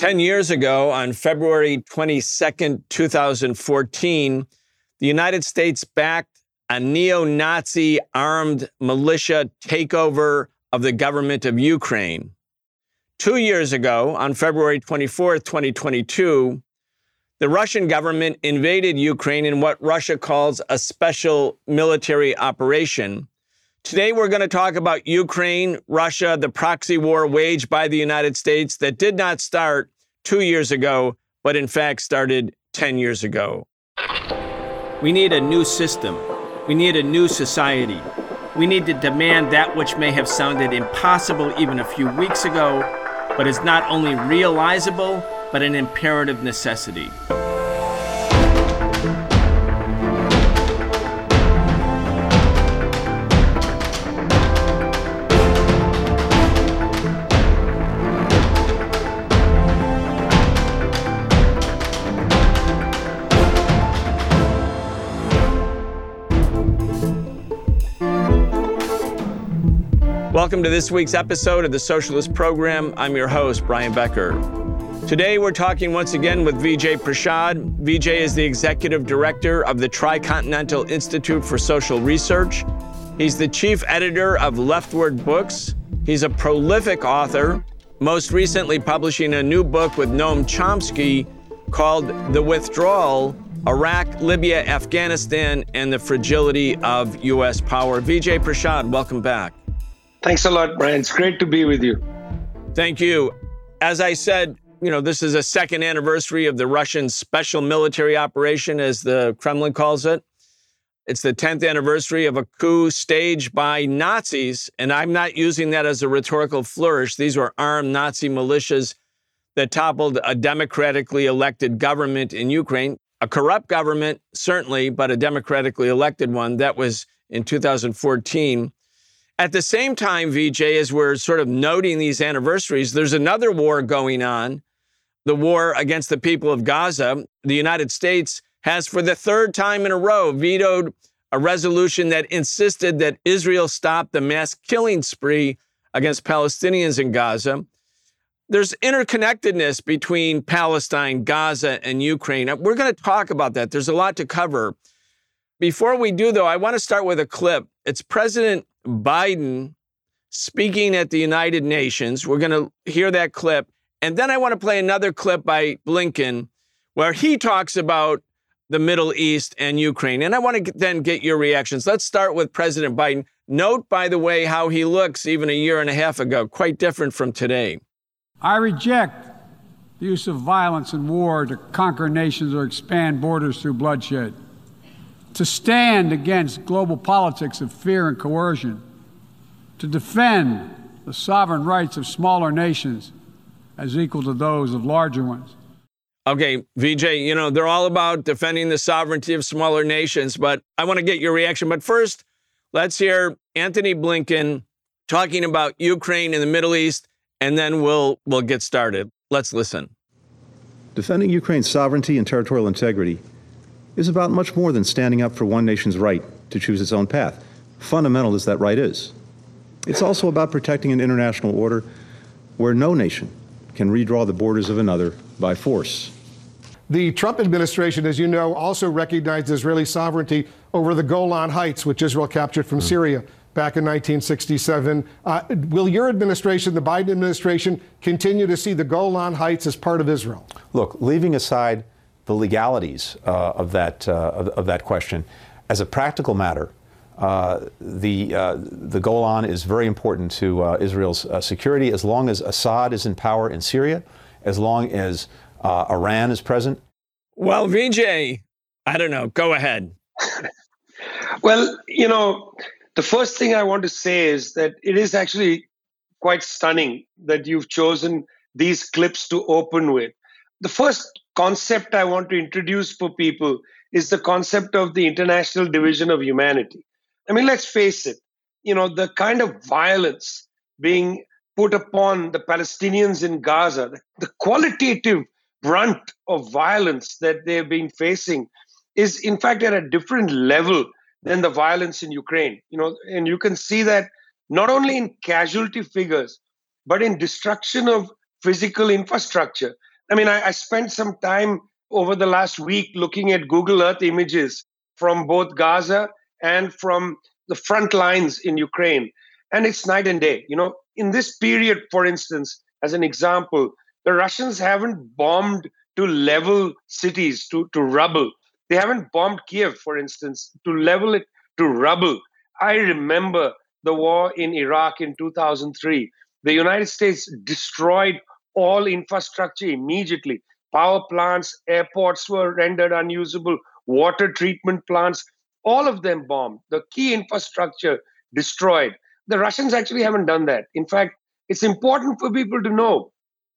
10 years ago, on February 22nd, 2014, the United States backed a neo Nazi armed militia takeover of the government of Ukraine. Two years ago, on February 24th, 2022, the Russian government invaded Ukraine in what Russia calls a special military operation. Today, we're going to talk about Ukraine, Russia, the proxy war waged by the United States that did not start two years ago, but in fact started 10 years ago. We need a new system. We need a new society. We need to demand that which may have sounded impossible even a few weeks ago, but is not only realizable, but an imperative necessity. Welcome to this week's episode of the Socialist Program. I'm your host, Brian Becker. Today, we're talking once again with Vijay Prashad. Vijay is the executive director of the Tricontinental Institute for Social Research. He's the chief editor of LeftWord Books. He's a prolific author, most recently publishing a new book with Noam Chomsky called The Withdrawal Iraq, Libya, Afghanistan, and the Fragility of U.S. Power. Vijay Prashad, welcome back. Thanks a lot, Brian. It's great to be with you. Thank you. As I said, you know, this is a second anniversary of the Russian special military operation, as the Kremlin calls it. It's the 10th anniversary of a coup staged by Nazis. And I'm not using that as a rhetorical flourish. These were armed Nazi militias that toppled a democratically elected government in Ukraine. A corrupt government, certainly, but a democratically elected one. That was in 2014. At the same time, Vijay, as we're sort of noting these anniversaries, there's another war going on the war against the people of Gaza. The United States has, for the third time in a row, vetoed a resolution that insisted that Israel stop the mass killing spree against Palestinians in Gaza. There's interconnectedness between Palestine, Gaza, and Ukraine. We're going to talk about that. There's a lot to cover. Before we do, though, I want to start with a clip. It's President Biden speaking at the United Nations. We're going to hear that clip. And then I want to play another clip by Blinken where he talks about the Middle East and Ukraine. And I want to then get your reactions. Let's start with President Biden. Note, by the way, how he looks even a year and a half ago, quite different from today. I reject the use of violence and war to conquer nations or expand borders through bloodshed to stand against global politics of fear and coercion, to defend the sovereign rights of smaller nations as equal to those of larger ones. Okay, Vijay, you know, they're all about defending the sovereignty of smaller nations, but I want to get your reaction. But first, let's hear Antony Blinken talking about Ukraine and the Middle East, and then we'll we'll get started. Let's listen. Defending Ukraine's sovereignty and territorial integrity is about much more than standing up for one nation's right to choose its own path, fundamental as that right is. It's also about protecting an international order where no nation can redraw the borders of another by force. The Trump administration, as you know, also recognized Israeli sovereignty over the Golan Heights, which Israel captured from mm. Syria back in 1967. Uh, will your administration, the Biden administration, continue to see the Golan Heights as part of Israel? Look, leaving aside the legalities uh, of, that, uh, of, of, that question. As a practical matter, uh, the, uh, the Golan is very important to uh, Israel's uh, security as long as Assad is in power in Syria, as long as Iran is present. Well, Vijay, I don't know. Go ahead. well, you know, the first thing I want to say is that it is actually quite stunning that you've chosen these clips to open with. The first concept I want to introduce for people is the concept of the international division of humanity. I mean, let's face it, you know, the kind of violence being put upon the Palestinians in Gaza, the qualitative brunt of violence that they've been facing is, in fact, at a different level than the violence in Ukraine. You know, and you can see that not only in casualty figures, but in destruction of physical infrastructure. I mean, I, I spent some time over the last week looking at Google Earth images from both Gaza and from the front lines in Ukraine. And it's night and day. You know, in this period, for instance, as an example, the Russians haven't bombed to level cities to, to rubble. They haven't bombed Kiev, for instance, to level it to rubble. I remember the war in Iraq in 2003. The United States destroyed all infrastructure immediately. Power plants, airports were rendered unusable, water treatment plants, all of them bombed. The key infrastructure destroyed. The Russians actually haven't done that. In fact, it's important for people to know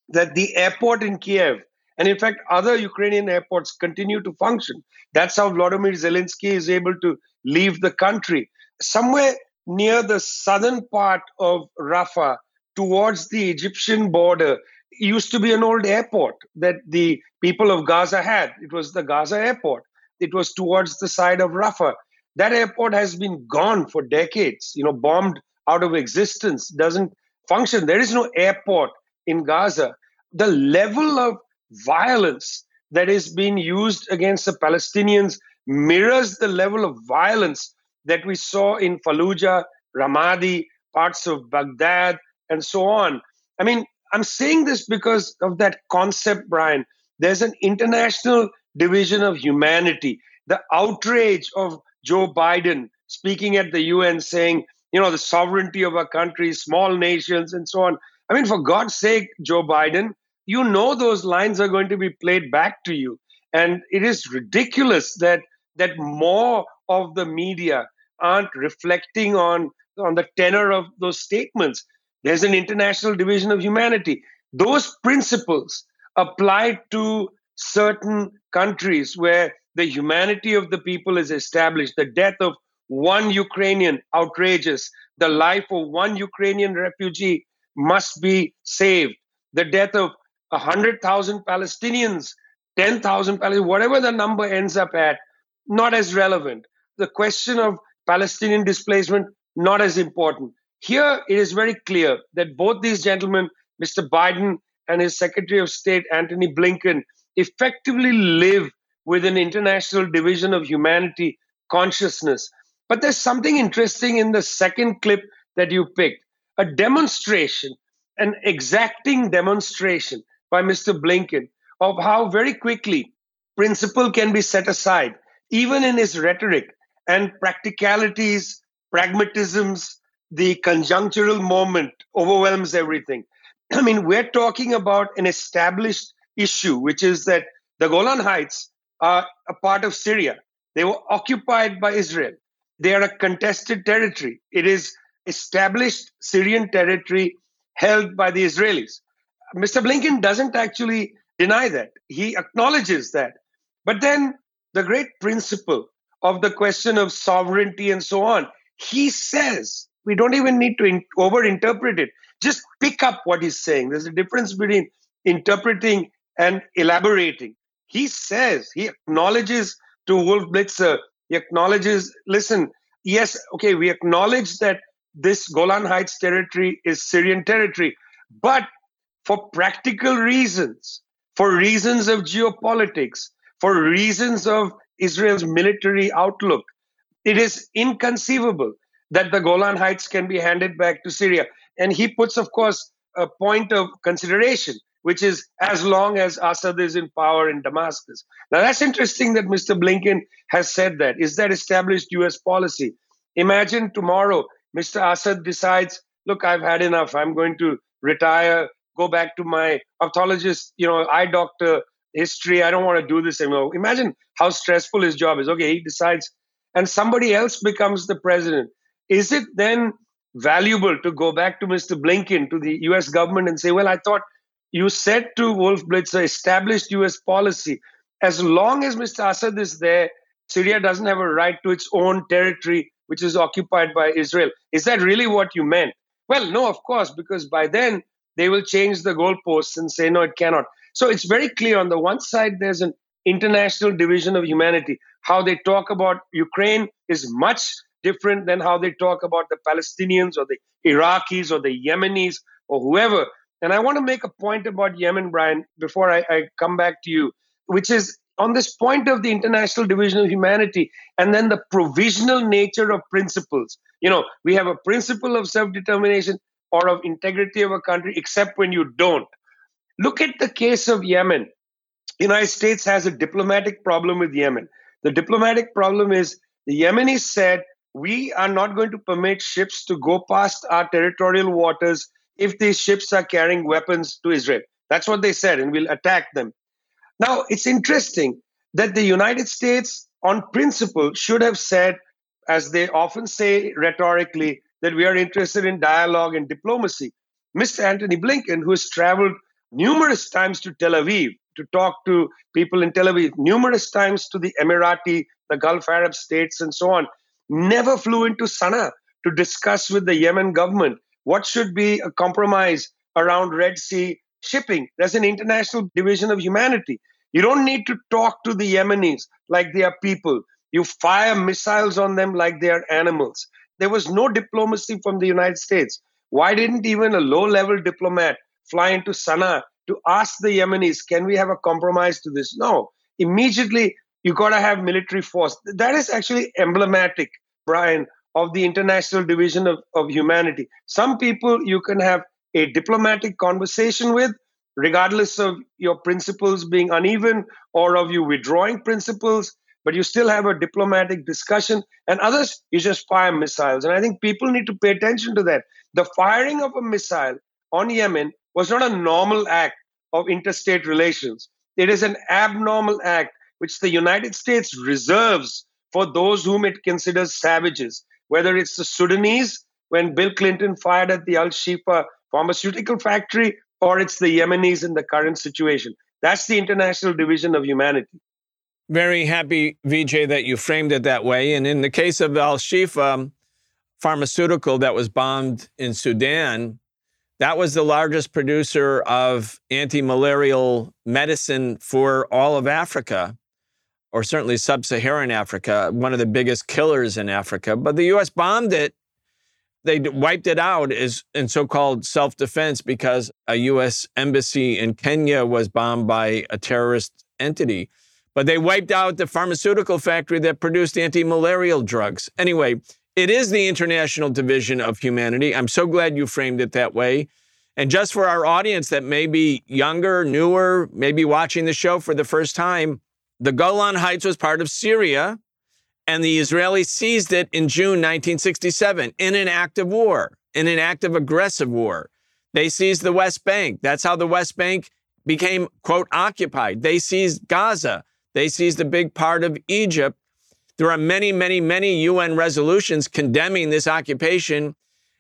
that the airport in Kiev and in fact other Ukrainian airports continue to function. That's how Vladimir Zelensky is able to leave the country. Somewhere near the southern part of Rafah, towards the Egyptian border, used to be an old airport that the people of Gaza had. It was the Gaza airport. It was towards the side of Rafah. That airport has been gone for decades, you know, bombed out of existence, doesn't function. There is no airport in Gaza. The level of violence that is being used against the Palestinians mirrors the level of violence that we saw in Fallujah, Ramadi, parts of Baghdad, and so on. I mean, I'm saying this because of that concept, Brian. There's an international division of humanity. The outrage of Joe Biden speaking at the UN saying, you know, the sovereignty of our country, small nations, and so on. I mean, for God's sake, Joe Biden, you know those lines are going to be played back to you. And it is ridiculous that that more of the media aren't reflecting on, on the tenor of those statements. There's an international division of humanity. Those principles apply to certain countries where the humanity of the people is established. The death of one Ukrainian, outrageous. The life of one Ukrainian refugee must be saved. The death of 100,000 Palestinians, 10,000 Palestinians, whatever the number ends up at, not as relevant. The question of Palestinian displacement, not as important. Here, it is very clear that both these gentlemen, Mr. Biden and his Secretary of State, Antony Blinken, effectively live with an international division of humanity consciousness. But there's something interesting in the second clip that you picked a demonstration, an exacting demonstration by Mr. Blinken of how very quickly principle can be set aside, even in his rhetoric and practicalities, pragmatisms, the conjunctural moment overwhelms everything. I mean, we're talking about an established issue, which is that the Golan Heights are a part of Syria. They were occupied by Israel. They are a contested territory. It is established Syrian territory held by the Israelis. Mr. Blinken doesn't actually deny that. He acknowledges that. But then the great principle of the question of sovereignty and so on. He says, we don't even need to in- overinterpret it. Just pick up what he's saying. There's a difference between interpreting and elaborating. He says, he acknowledges to Wolf Blitzer, he acknowledges, listen, yes, okay, we acknowledge that this Golan Heights territory is Syrian territory, but for practical reasons, for reasons of geopolitics, for reasons of Israel's military outlook. It is inconceivable that the Golan Heights can be handed back to Syria. And he puts, of course, a point of consideration, which is as long as Assad is in power in Damascus. Now, that's interesting that Mr. Blinken has said that. Is that established US policy? Imagine tomorrow Mr. Assad decides, look, I've had enough. I'm going to retire, go back to my ophthalmologist, you know, eye doctor history. I don't want to do this anymore. Imagine how stressful his job is. Okay, he decides, and somebody else becomes the president. Is it then valuable to go back to Mr. Blinken, to the US government, and say, well, I thought you said to Wolf Blitzer, established US policy. As long as Mr. Assad is there, Syria doesn't have a right to its own territory, which is occupied by Israel. Is that really what you meant? Well, no, of course, because by then they will change the goalposts and say, no, it cannot. So it's very clear on the one side, there's an international division of humanity. How they talk about Ukraine is much different than how they talk about the Palestinians or the Iraqis or the Yemenis or whoever. And I want to make a point about Yemen, Brian, before I, I come back to you, which is on this point of the international division of humanity and then the provisional nature of principles. You know, we have a principle of self determination or of integrity of a country, except when you don't. Look at the case of Yemen. United States has a diplomatic problem with Yemen. The diplomatic problem is the Yemenis said we are not going to permit ships to go past our territorial waters if these ships are carrying weapons to Israel. That's what they said, and we'll attack them. Now, it's interesting that the United States, on principle, should have said, as they often say rhetorically, that we are interested in dialogue and diplomacy. Mr. Antony Blinken, who has traveled numerous times to Tel Aviv to talk to people in Tel Aviv, numerous times to the Emirati, the Gulf Arab states, and so on, never flew into Sana'a to discuss with the Yemen government what should be a compromise around Red Sea shipping. There's an international division of humanity. You don't need to talk to the Yemenis like they are people. You fire missiles on them like they are animals. There was no diplomacy from the United States. Why didn't even a low level diplomat fly into Sana'a to ask the Yemenis, can we have a compromise to this? No. Immediately, you got to have military force. That is actually emblematic, Brian, of the international division of, of humanity. Some people you can have a diplomatic conversation with, regardless of your principles being uneven or of you withdrawing principles, but you still have a diplomatic discussion. And others, you just fire missiles. And I think people need to pay attention to that. The firing of a missile on Yemen was not a normal act of interstate relations. It is an abnormal act which the United States reserves for those whom it considers savages, whether it's the Sudanese when Bill Clinton fired at the Al Shifa pharmaceutical factory, or it's the Yemenis in the current situation. That's the international division of humanity. Very happy, Vijay, that you framed it that way. And in the case of Al Shifa um, pharmaceutical that was bombed in Sudan, that was the largest producer of anti malarial medicine for all of Africa, or certainly sub Saharan Africa, one of the biggest killers in Africa. But the US bombed it. They wiped it out as in so called self defense because a US embassy in Kenya was bombed by a terrorist entity. But they wiped out the pharmaceutical factory that produced anti malarial drugs. Anyway, it is the international division of humanity. I'm so glad you framed it that way. And just for our audience that may be younger, newer, maybe watching the show for the first time, the Golan Heights was part of Syria, and the Israelis seized it in June 1967 in an act of war, in an act of aggressive war. They seized the West Bank. That's how the West Bank became, quote, occupied. They seized Gaza. They seized a big part of Egypt. There are many, many, many UN resolutions condemning this occupation.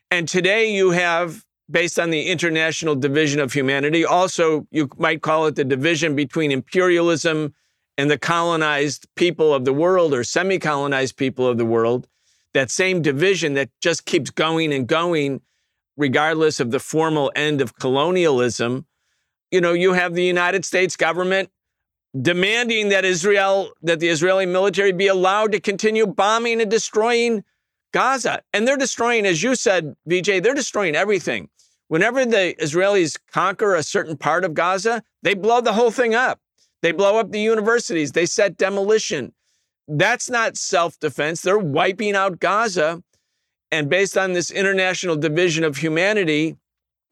And today you have, based on the international division of humanity, also you might call it the division between imperialism and the colonized people of the world or semi colonized people of the world, that same division that just keeps going and going, regardless of the formal end of colonialism. You know, you have the United States government demanding that Israel, that the Israeli military be allowed to continue bombing and destroying Gaza. And they're destroying, as you said, Vijay, they're destroying everything. Whenever the Israelis conquer a certain part of Gaza, they blow the whole thing up. They blow up the universities, they set demolition. That's not self defense. They're wiping out Gaza. And based on this international division of humanity,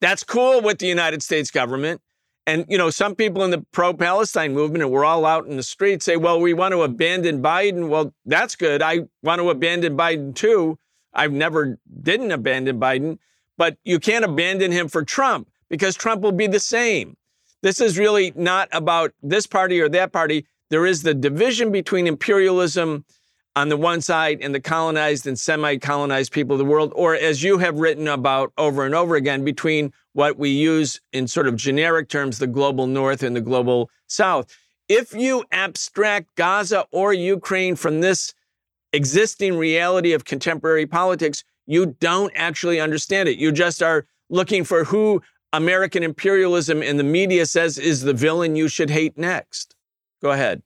that's cool with the United States government. And, you know, some people in the pro Palestine movement, and we're all out in the streets, say, well, we want to abandon Biden. Well, that's good. I want to abandon Biden too. I've never didn't abandon Biden, but you can't abandon him for Trump because Trump will be the same. This is really not about this party or that party. There is the division between imperialism on the one side and the colonized and semi colonized people of the world, or as you have written about over and over again, between what we use in sort of generic terms, the global north and the global south. If you abstract Gaza or Ukraine from this existing reality of contemporary politics, you don't actually understand it. You just are looking for who American imperialism in the media says is the villain you should hate next. Go ahead.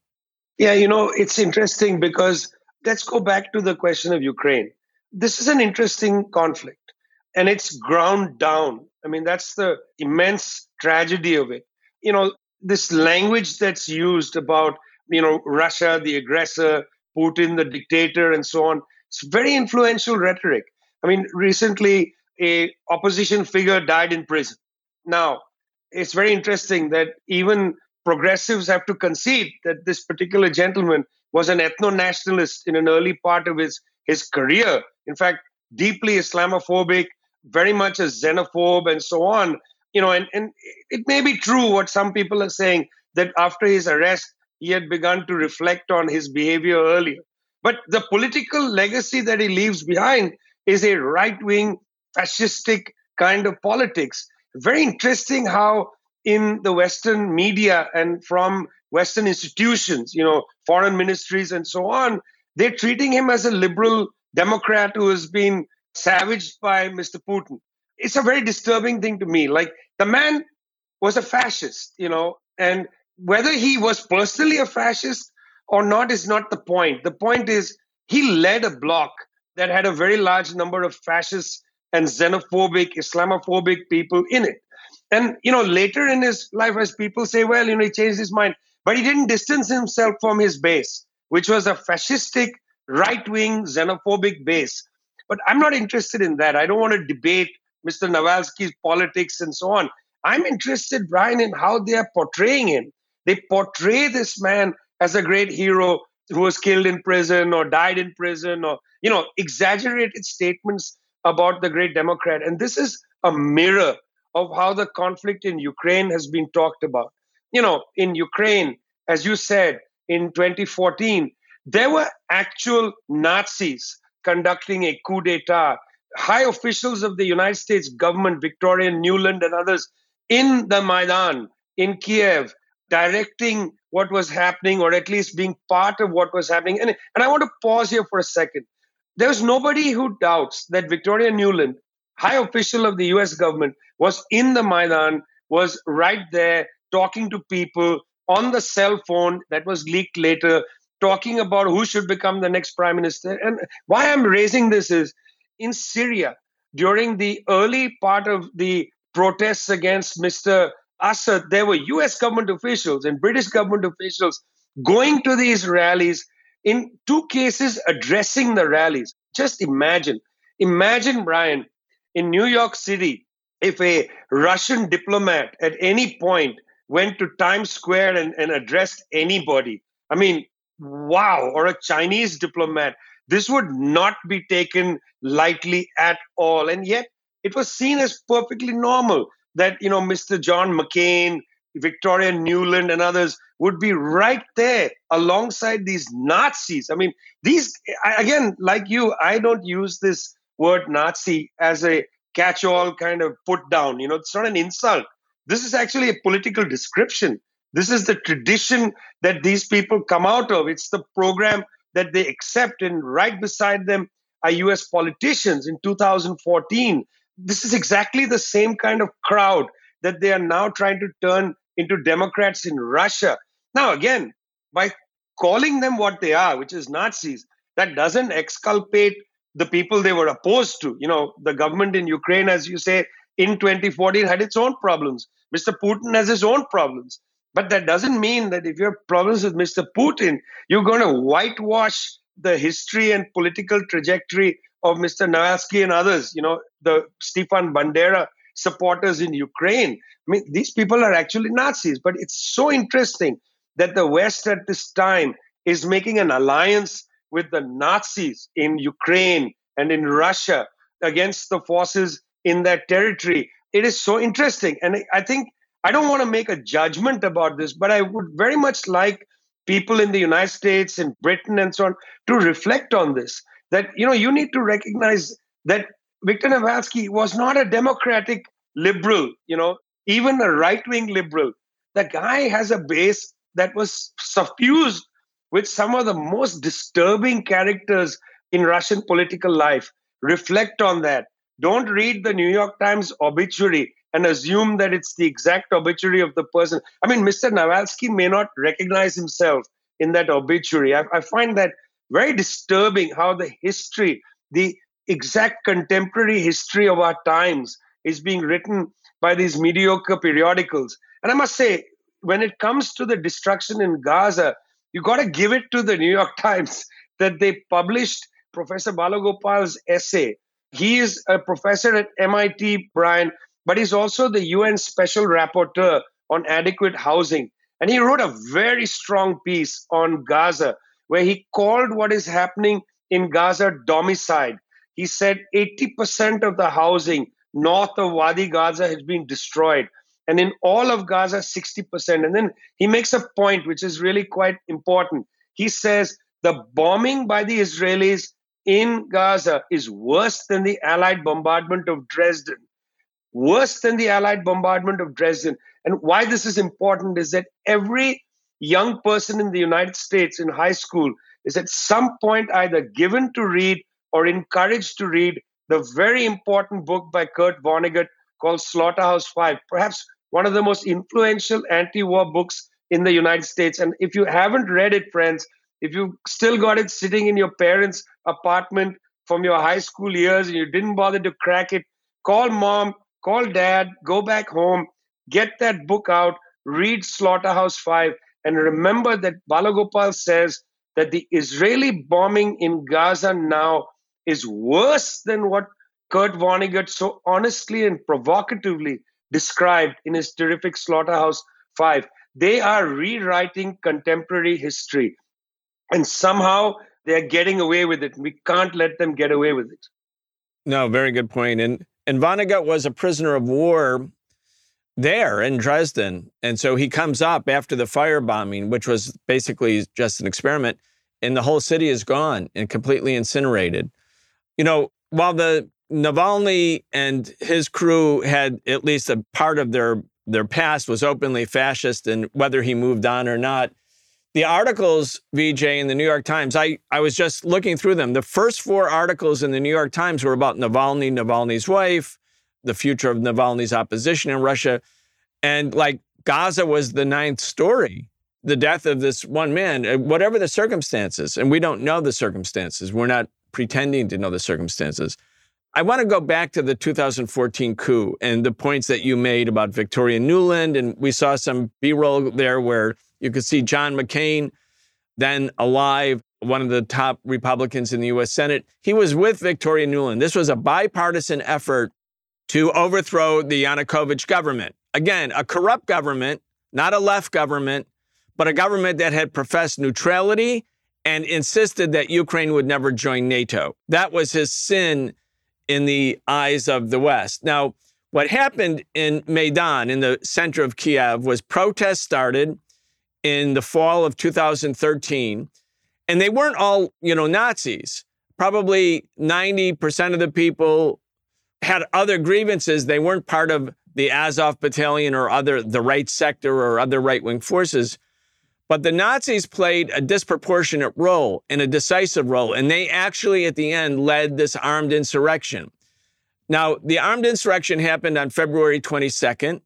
Yeah, you know, it's interesting because let's go back to the question of Ukraine. This is an interesting conflict and it's ground down I mean, that's the immense tragedy of it. You know, this language that's used about, you know, Russia, the aggressor, Putin, the dictator, and so on. It's very influential rhetoric. I mean, recently a opposition figure died in prison. Now, it's very interesting that even progressives have to concede that this particular gentleman was an ethno-nationalist in an early part of his his career. In fact, deeply Islamophobic, very much a xenophobe, and so on. You know, and, and it may be true what some people are saying that after his arrest, he had begun to reflect on his behavior earlier. But the political legacy that he leaves behind is a right wing, fascistic kind of politics. Very interesting how, in the Western media and from Western institutions, you know, foreign ministries and so on, they're treating him as a liberal Democrat who has been savaged by Mr. Putin. It's a very disturbing thing to me. Like the man was a fascist, you know, and whether he was personally a fascist or not is not the point. The point is he led a bloc that had a very large number of fascist and xenophobic, Islamophobic people in it. And you know, later in his life, as people say, well, you know, he changed his mind, but he didn't distance himself from his base, which was a fascistic, right-wing, xenophobic base. But I'm not interested in that. I don't want to debate Mr. Navalny's politics and so on. I'm interested, Brian, in how they are portraying him. They portray this man as a great hero who was killed in prison or died in prison or, you know, exaggerated statements about the great Democrat. And this is a mirror of how the conflict in Ukraine has been talked about. You know, in Ukraine, as you said, in 2014, there were actual Nazis conducting a coup d'etat. High officials of the United States government, Victoria Nuland and others, in the Maidan, in Kiev, directing what was happening or at least being part of what was happening. And, and I want to pause here for a second. There's nobody who doubts that Victoria Nuland, high official of the US government, was in the Maidan, was right there talking to people on the cell phone that was leaked later, talking about who should become the next prime minister. And why I'm raising this is in Syria, during the early part of the protests against Mr. Assad, there were US government officials and British government officials going to these rallies, in two cases, addressing the rallies. Just imagine, imagine, Brian, in New York City, if a Russian diplomat at any point went to Times Square and, and addressed anybody. I mean, wow, or a Chinese diplomat, this would not be taken lightly at all. And yet, it was seen as perfectly normal that you know Mr. John McCain, Victoria Nuland and others would be right there alongside these Nazis. I mean, these again, like you, I don't use this word Nazi as a catch-all kind of put down. You know, it's not an insult. This is actually a political description. This is the tradition that these people come out of. It's the program that they accept, and right beside them are US politicians in 2014 this is exactly the same kind of crowd that they are now trying to turn into Democrats in Russia. Now, again, by calling them what they are, which is Nazis, that doesn't exculpate the people they were opposed to. You know, the government in Ukraine, as you say, in 2014 had its own problems. Mr. Putin has his own problems. But that doesn't mean that if you have problems with Mr. Putin, you're going to whitewash the history and political trajectory of Mr. Navalny and others, you know, the Stefan Bandera supporters in Ukraine. I mean, these people are actually Nazis. But it's so interesting that the West at this time is making an alliance with the Nazis in Ukraine and in Russia against the forces in that territory. It is so interesting. And I think I don't want to make a judgment about this, but I would very much like people in the United States and Britain and so on to reflect on this that you know you need to recognize that Viktor Navalsky was not a democratic liberal, you know, even a right-wing liberal. The guy has a base that was suffused with some of the most disturbing characters in Russian political life. Reflect on that. Don't read the New York Times obituary and assume that it's the exact obituary of the person. I mean, Mr. Navalsky may not recognize himself in that obituary. I, I find that very disturbing how the history, the exact contemporary history of our times is being written by these mediocre periodicals. And I must say, when it comes to the destruction in Gaza, you got to give it to the New York Times that they published Professor Balagopal's essay. He is a professor at MIT, Brian, but he's also the UN Special Rapporteur on Adequate Housing. And he wrote a very strong piece on Gaza where he called what is happening in Gaza domicide. He said 80% of the housing north of Wadi Gaza has been destroyed. And in all of Gaza, 60%. And then he makes a point which is really quite important. He says the bombing by the Israelis in Gaza is worse than the Allied bombardment of Dresden. Worse than the Allied bombardment of Dresden. And why this is important is that every young person in the United States in high school is at some point either given to read or encouraged to read the very important book by Kurt Vonnegut called Slaughterhouse Five, perhaps one of the most influential anti war books in the United States. And if you haven't read it, friends, if you still got it sitting in your parents' apartment from your high school years and you didn't bother to crack it, call mom, call dad, go back home, get that book out, read Slaughterhouse Five, and remember that Balagopal says that the Israeli bombing in Gaza now is worse than what Kurt Vonnegut so honestly and provocatively described in his terrific Slaughterhouse Five. They are rewriting contemporary history. And somehow they're getting away with it. We can't let them get away with it. No, very good point. And and Vonnegut was a prisoner of war there in Dresden. And so he comes up after the firebombing, which was basically just an experiment, and the whole city is gone and completely incinerated. You know, while the Navalny and his crew had at least a part of their their past was openly fascist and whether he moved on or not. The articles, Vijay, in the New York Times, I, I was just looking through them. The first four articles in the New York Times were about Navalny, Navalny's wife, the future of Navalny's opposition in Russia. And like Gaza was the ninth story, the death of this one man, uh, whatever the circumstances. And we don't know the circumstances. We're not pretending to know the circumstances. I want to go back to the 2014 coup and the points that you made about Victoria Nuland. And we saw some B roll there where you could see John McCain, then alive, one of the top Republicans in the US Senate. He was with Victoria Nuland. This was a bipartisan effort to overthrow the Yanukovych government. Again, a corrupt government, not a left government, but a government that had professed neutrality and insisted that Ukraine would never join NATO. That was his sin in the eyes of the West. Now, what happened in Maidan, in the center of Kiev, was protests started in the fall of 2013, and they weren't all, you know, Nazis. Probably 90% of the people had other grievances. They weren't part of the Azov battalion or other the right sector or other right-wing forces. But the Nazis played a disproportionate role and a decisive role, and they actually, at the end, led this armed insurrection. Now, the armed insurrection happened on February 22nd,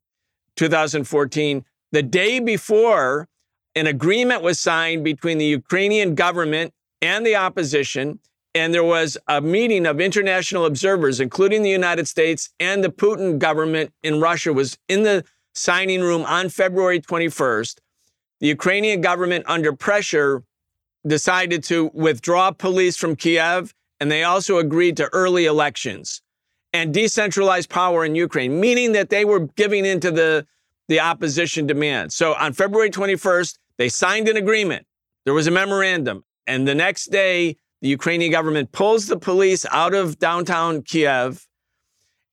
2014. The day before, an agreement was signed between the Ukrainian government and the opposition, and there was a meeting of international observers, including the United States and the Putin government in Russia, was in the signing room on February 21st the Ukrainian government, under pressure, decided to withdraw police from Kiev, and they also agreed to early elections and decentralized power in Ukraine, meaning that they were giving in to the, the opposition demands. So on February 21st, they signed an agreement. There was a memorandum. And the next day, the Ukrainian government pulls the police out of downtown Kiev.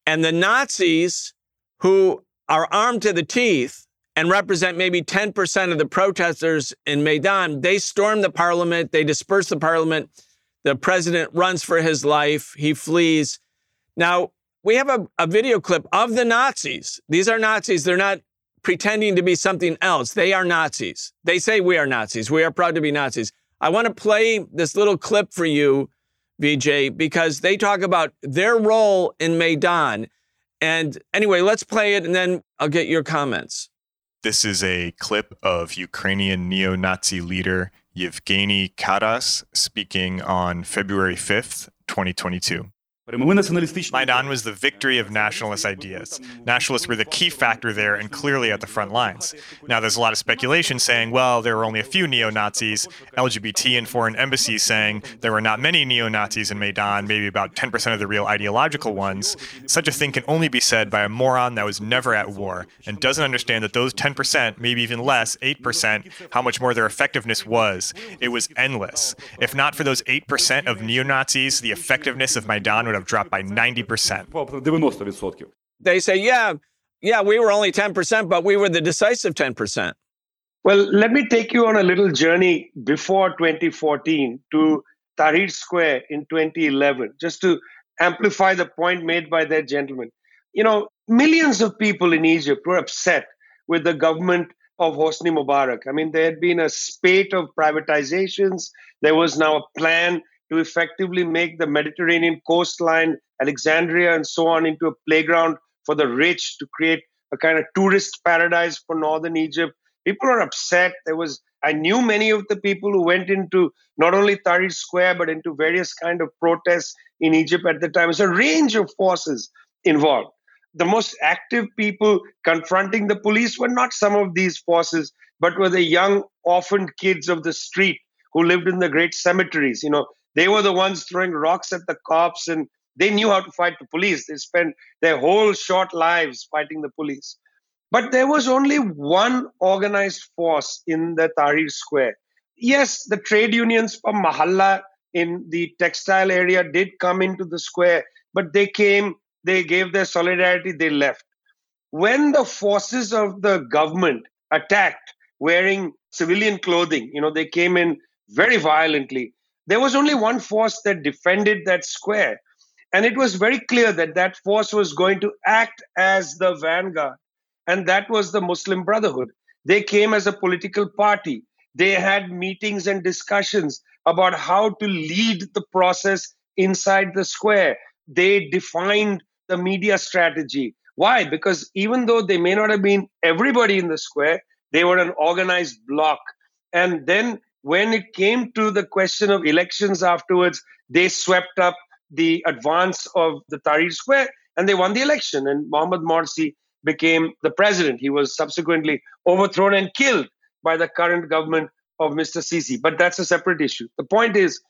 And the Nazis, who are armed to the teeth, and represent maybe 10% of the protesters in Maidan, they storm the parliament, they disperse the parliament. The president runs for his life, he flees. Now, we have a, a video clip of the Nazis. These are Nazis. They're not pretending to be something else. They are Nazis. They say we are Nazis. We are proud to be Nazis. I want to play this little clip for you, Vijay, because they talk about their role in Maidan. And anyway, let's play it and then I'll get your comments. This is a clip of Ukrainian neo Nazi leader Yevgeny Karas speaking on February 5th, 2022. Maidan was the victory of nationalist ideas. Nationalists were the key factor there and clearly at the front lines. Now, there's a lot of speculation saying, well, there were only a few neo Nazis, LGBT and foreign embassies saying there were not many neo Nazis in Maidan, maybe about 10% of the real ideological ones. Such a thing can only be said by a moron that was never at war and doesn't understand that those 10%, maybe even less, 8%, how much more their effectiveness was. It was endless. If not for those 8% of neo Nazis, the effectiveness of Maidan would have dropped by 90%. They say, yeah, yeah, we were only 10%, but we were the decisive 10%. Well, let me take you on a little journey before 2014 to Tahrir Square in 2011, just to amplify the point made by that gentleman. You know, millions of people in Egypt were upset with the government of Hosni Mubarak. I mean, there had been a spate of privatizations. There was now a plan to effectively make the Mediterranean coastline, Alexandria, and so on into a playground for the rich to create a kind of tourist paradise for northern Egypt. People are upset. There was I knew many of the people who went into not only Tahrir Square but into various kind of protests in Egypt at the time. There's a range of forces involved. The most active people confronting the police were not some of these forces, but were the young orphaned kids of the street who lived in the great cemeteries. You know, they were the ones throwing rocks at the cops and they knew how to fight the police. They spent their whole short lives fighting the police. But there was only one organized force in the Tahrir Square. Yes, the trade unions from Mahalla in the textile area did come into the square, but they came, they gave their solidarity, they left. When the forces of the government attacked wearing civilian clothing, you know, they came in very violently there was only one force that defended that square. And it was very clear that that force was going to act as the vanguard. And that was the Muslim Brotherhood. They came as a political party. They had meetings and discussions about how to lead the process inside the square. They defined the media strategy. Why? Because even though they may not have been everybody in the square, they were an organized bloc. And then when it came to the question of elections afterwards, they swept up the advance of the Tahrir Square and they won the election. And Mohamed Morsi became the president. He was subsequently overthrown and killed by the current government of Mr. Sisi. But that's a separate issue. The point is,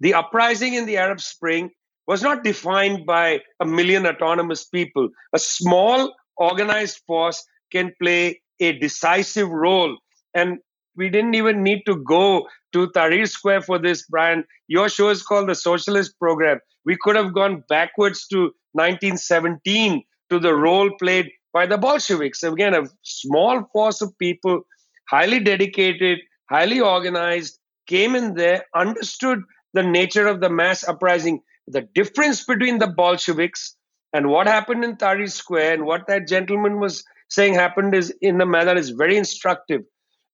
the uprising in the Arab Spring was not defined by a million autonomous people. A small organized force can play a decisive role. And we didn't even need to go to Tahrir Square for this, Brian. Your show is called the Socialist Program. We could have gone backwards to 1917 to the role played by the Bolsheviks. Again, a small force of people, highly dedicated, highly organized, came in there, understood the nature of the mass uprising. The difference between the Bolsheviks and what happened in Tahrir Square and what that gentleman was saying happened is in the manner is very instructive.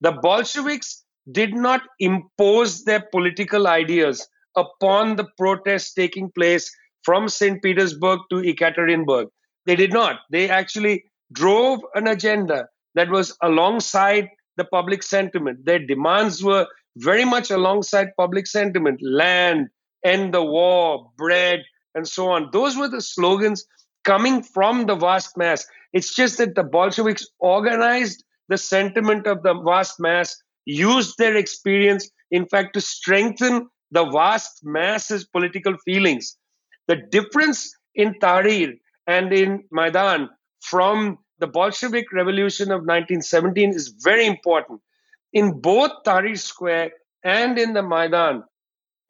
The Bolsheviks did not impose their political ideas upon the protests taking place from St. Petersburg to Ekaterinburg. They did not. They actually drove an agenda that was alongside the public sentiment. Their demands were very much alongside public sentiment land, end the war, bread, and so on. Those were the slogans coming from the vast mass. It's just that the Bolsheviks organized the sentiment of the vast mass, used their experience, in fact, to strengthen the vast masses' political feelings. The difference in Tahrir and in Maidan from the Bolshevik Revolution of 1917 is very important. In both Tahrir Square and in the Maidan,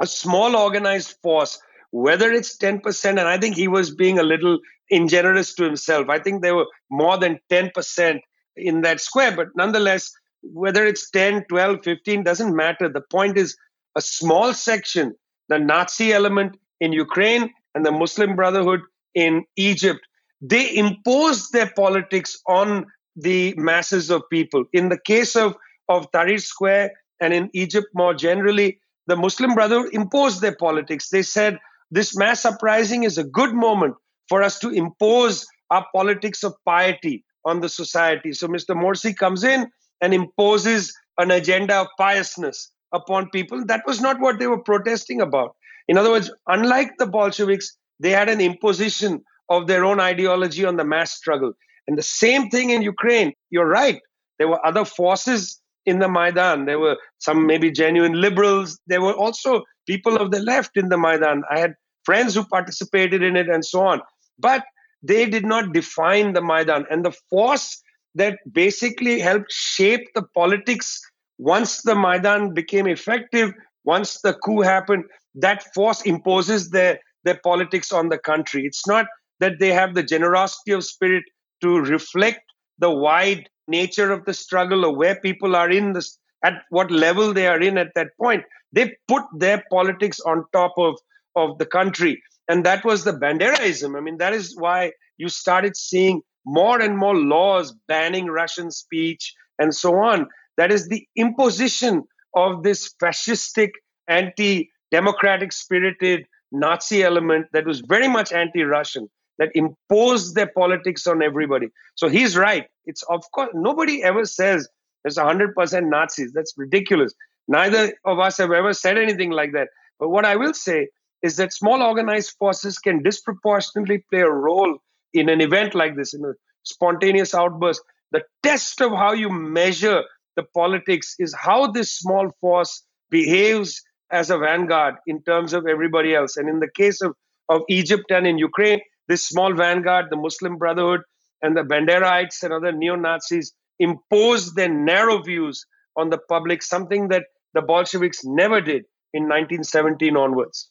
a small organized force, whether it's 10%, and I think he was being a little ingenuous to himself. I think there were more than 10% in that square. But nonetheless, whether it's 10, 12, 15, doesn't matter. The point is a small section, the Nazi element in Ukraine and the Muslim Brotherhood in Egypt, they imposed their politics on the masses of people. In the case of, of Tahrir Square and in Egypt more generally, the Muslim Brotherhood imposed their politics. They said this mass uprising is a good moment for us to impose our politics of piety, on the society. So Mr. Morsi comes in and imposes an agenda of piousness upon people. That was not what they were protesting about. In other words, unlike the Bolsheviks, they had an imposition of their own ideology on the mass struggle. And the same thing in Ukraine. You're right. There were other forces in the Maidan. There were some maybe genuine liberals. There were also people of the left in the Maidan. I had friends who participated in it and so on. But they did not define the Maidan. And the force that basically helped shape the politics once the Maidan became effective, once the coup happened, that force imposes their, their politics on the country. It's not that they have the generosity of spirit to reflect the wide nature of the struggle or where people are in this at what level they are in at that point they put their politics on top of of the country and that was the banderaism i mean that is why you started seeing more and more laws banning russian speech and so on that is the imposition of this fascistic anti democratic spirited nazi element that was very much anti russian that imposed their politics on everybody. So he's right. It's of course nobody ever says there's 100% Nazis. That's ridiculous. Neither of us have ever said anything like that. But what I will say is that small organized forces can disproportionately play a role in an event like this, in a spontaneous outburst. The test of how you measure the politics is how this small force behaves as a vanguard in terms of everybody else. And in the case of, of Egypt and in Ukraine, this small vanguard, the Muslim Brotherhood, and the Banderaites and other neo Nazis imposed their narrow views on the public, something that the Bolsheviks never did in 1917 onwards.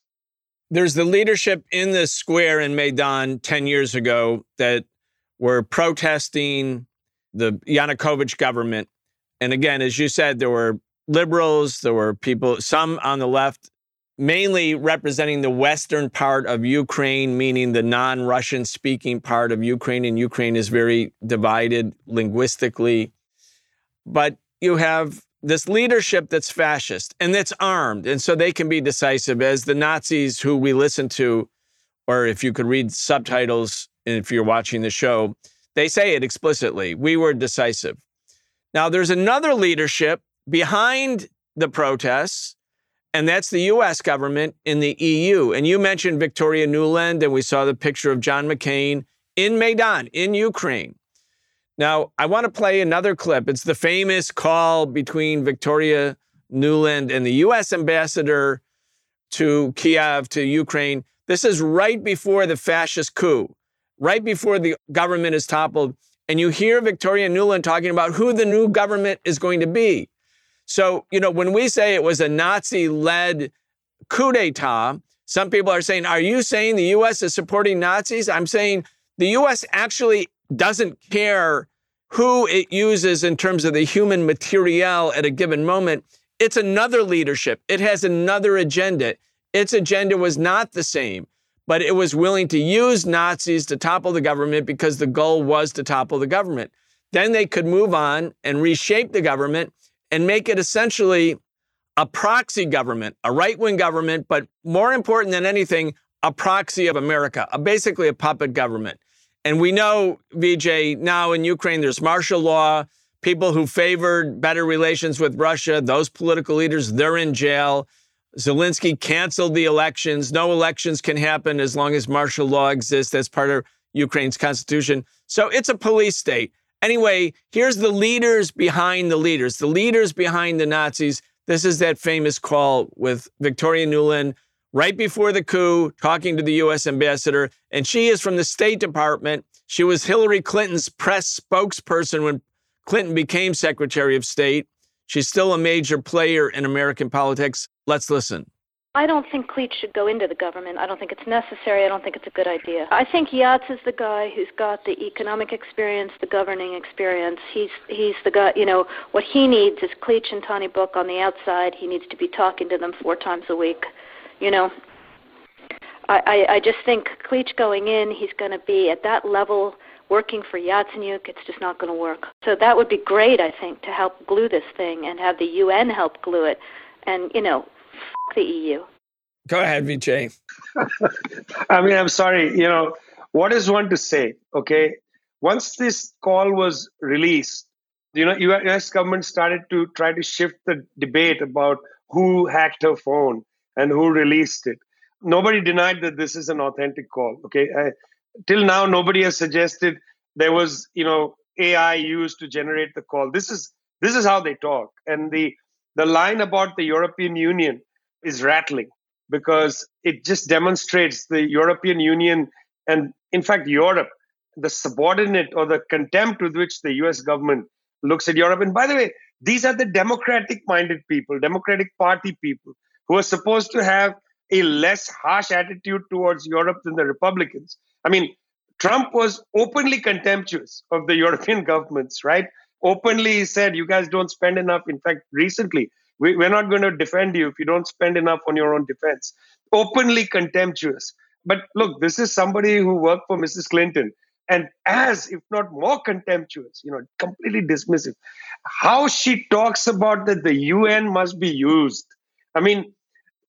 There's the leadership in the square in Maidan 10 years ago that were protesting the Yanukovych government. And again, as you said, there were liberals, there were people, some on the left mainly representing the western part of Ukraine, meaning the non Russian speaking part of Ukraine. And Ukraine is very divided linguistically. But you have this leadership that's fascist and that's armed. And so they can be decisive, as the Nazis who we listen to, or if you could read subtitles and if you're watching the show, they say it explicitly. We were decisive. Now, there's another leadership behind the protests and that's the US government in the EU. And you mentioned Victoria Nuland, and we saw the picture of John McCain in Maidan, in Ukraine. Now, I want to play another clip. It's the famous call between Victoria Nuland and the US ambassador to Kiev, to Ukraine. This is right before the fascist coup, right before the government is toppled. And you hear Victoria Nuland talking about who the new government is going to be. So, you know, when we say it was a Nazi led coup d'etat, some people are saying, Are you saying the US is supporting Nazis? I'm saying the US actually doesn't care who it uses in terms of the human material at a given moment. It's another leadership, it has another agenda. Its agenda was not the same, but it was willing to use Nazis to topple the government because the goal was to topple the government. Then they could move on and reshape the government and make it essentially a proxy government, a right wing government, but more important than anything, a proxy of America, a, basically a puppet government. And we know, Vijay, now in Ukraine, there's martial law. People who favored better relations with Russia, those political leaders, they're in jail. Zelensky canceled the elections. No elections can happen as long as martial law exists. That's part of Ukraine's constitution. So it's a police state. Anyway, here's the leaders behind the leaders, the leaders behind the Nazis. This is that famous call with Victoria Nuland right before the coup, talking to the US ambassador. And she is from the State Department. She was Hillary Clinton's press spokesperson when Clinton became Secretary of State. She's still a major player in American politics. Let's listen. I don't think Klitsch should go into the government. I don't think it's necessary. I don't think it's a good idea. I think Yats is the guy who's got the economic experience, the governing experience. He's he's the guy. You know what he needs is Klitsch and Tyahnybok on the outside. He needs to be talking to them four times a week. You know, I I, I just think Klitsch going in, he's going to be at that level working for Yatsenyuk, it's just not going to work. So that would be great, I think, to help glue this thing and have the UN help glue it. And, you know, the EU. Go ahead, Vijay. I mean, I'm sorry. You know, what is one to say? Okay, once this call was released, you know, U.S. government started to try to shift the debate about who hacked her phone and who released it. nobody denied that this is an authentic call. Okay, I, till now nobody has suggested there was you know AI used to generate the call. This is this is how they talk, and the the line about the European Union is rattling because it just demonstrates the European Union and in fact Europe the subordinate or the contempt with which the US government looks at Europe. And by the way, these are the democratic minded people, Democratic Party people, who are supposed to have a less harsh attitude towards Europe than the Republicans. I mean, Trump was openly contemptuous of the European governments, right? Openly he said, You guys don't spend enough. In fact, recently, we, we're not going to defend you if you don't spend enough on your own defense. Openly contemptuous. But look, this is somebody who worked for Mrs. Clinton and as if not more contemptuous you know completely dismissive how she talks about that the un must be used i mean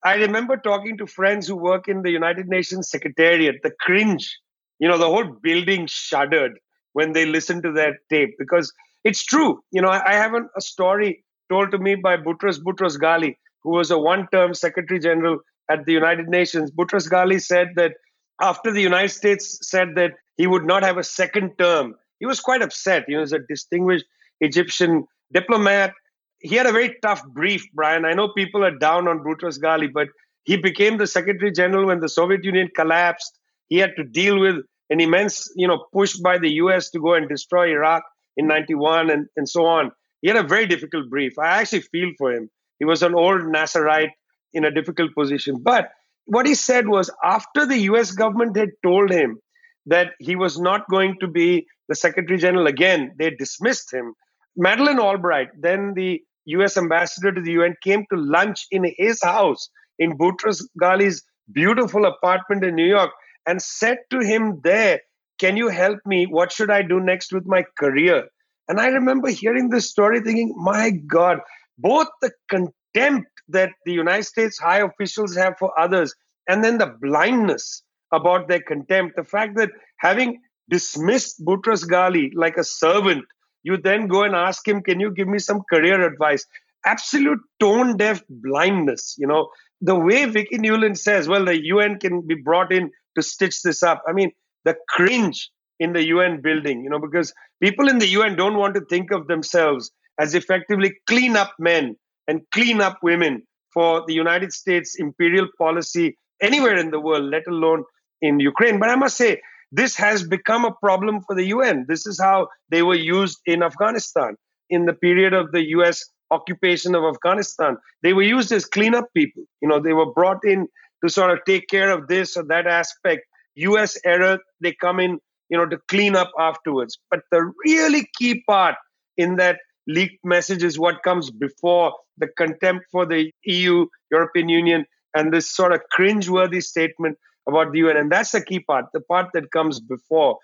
i remember talking to friends who work in the united nations secretariat the cringe you know the whole building shuddered when they listened to that tape because it's true you know i, have a story told to me by Boutros Boutros Ghali who was a one-term secretary general at the united nations Boutros Ghali said that after the united states said that he would not have a second term. He was quite upset. He was a distinguished Egyptian diplomat. He had a very tough brief, Brian. I know people are down on Boutros Ghali, but he became the Secretary General when the Soviet Union collapsed. He had to deal with an immense, you know, push by the US to go and destroy Iraq in 91 and, and so on. He had a very difficult brief. I actually feel for him. He was an old Nasserite in a difficult position. But what he said was after the US government had told him that he was not going to be the Secretary General again. They dismissed him. Madeleine Albright, then the US ambassador to the UN, came to lunch in his house in Boutros Ghali's beautiful apartment in New York and said to him there, Can you help me? What should I do next with my career? And I remember hearing this story thinking, My God, both the contempt that the United States high officials have for others and then the blindness about their contempt. The fact that having dismissed Boutros Ghali like a servant, you then go and ask him, Can you give me some career advice? Absolute tone deaf blindness. You know, the way vicky Nuland says, Well, the UN can be brought in to stitch this up. I mean, the cringe in the UN building, you know, because people in the UN don't want to think of themselves as effectively clean up men and clean up women for the United States imperial policy anywhere in the world, let alone in Ukraine. But I must say, this has become a problem for the UN. This is how they were used in Afghanistan in the period of the US occupation of Afghanistan. They were used as cleanup people. You know, they were brought in to sort of take care of this or that aspect. US error, they come in, you know, to clean up afterwards. But the really key part in that leaked message is what comes before the contempt for the EU, European Union, and this sort of cringe-worthy statement about the UN. And that's the key part, the part that comes before,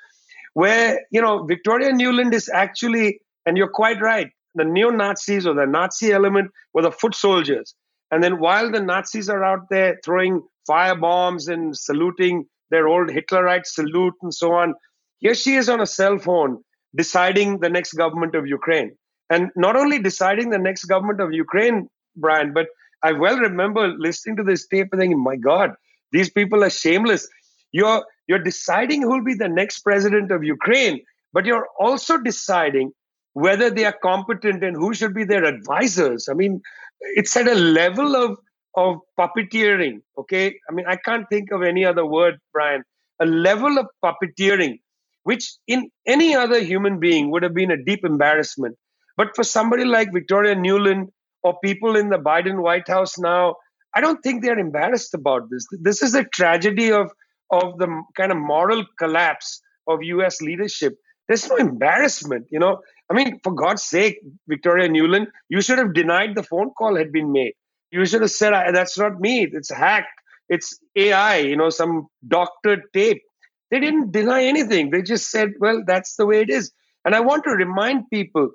where, you know, Victoria Nuland is actually, and you're quite right, the neo Nazis or the Nazi element were the foot soldiers. And then while the Nazis are out there throwing fire bombs and saluting their old Hitlerite salute and so on, here she is on a cell phone deciding the next government of Ukraine. And not only deciding the next government of Ukraine, Brian, but I well remember listening to this tape and thinking, my God, these people are shameless. You're you're deciding who will be the next president of Ukraine, but you're also deciding whether they are competent and who should be their advisors. I mean, it's at a level of of puppeteering. Okay, I mean, I can't think of any other word, Brian. A level of puppeteering, which in any other human being would have been a deep embarrassment, but for somebody like Victoria Nuland or people in the Biden White House now I don't think they're embarrassed about this. This is a tragedy of of the kind of moral collapse of U.S. leadership. There's no embarrassment, you know. I mean, for God's sake, Victoria Nuland, you should have denied the phone call had been made. You should have said, "That's not me. It's hacked. It's AI. You know, some doctored tape." They didn't deny anything. They just said, "Well, that's the way it is." And I want to remind people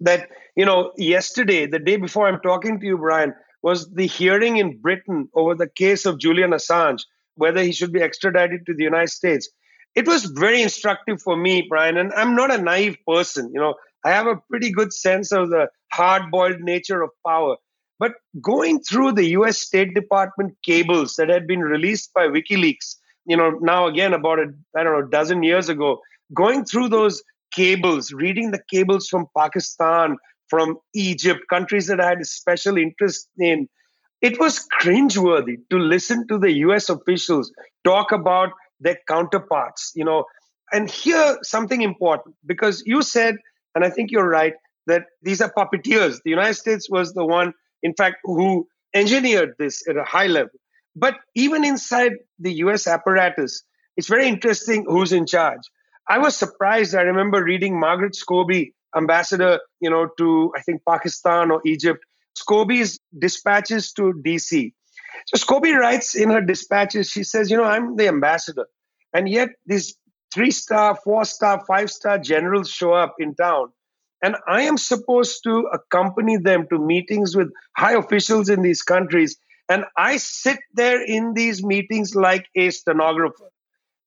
that you know, yesterday, the day before I'm talking to you, Brian, was the hearing in Britain over the case of Julian Assange, whether he should be extradited to the United States. It was very instructive for me, Brian, and I'm not a naive person. You know, I have a pretty good sense of the hard boiled nature of power. But going through the US State Department cables that had been released by WikiLeaks, you know, now again about a, I don't know, a dozen years ago, going through those cables, reading the cables from Pakistan, from Egypt, countries that I had a special interest in, it was cringeworthy to listen to the US officials talk about their counterparts, you know. And here, something important, because you said, and I think you're right, that these are puppeteers. The United States was the one, in fact, who engineered this at a high level. But even inside the US apparatus, it's very interesting who's in charge. I was surprised. I remember reading Margaret Scobey, ambassador, you know, to I think Pakistan or Egypt. Scobey's dispatches to DC. So Scobey writes in her dispatches, she says, you know, I'm the ambassador. And yet these three star, four star, five star generals show up in town. And I am supposed to accompany them to meetings with high officials in these countries. And I sit there in these meetings like a stenographer.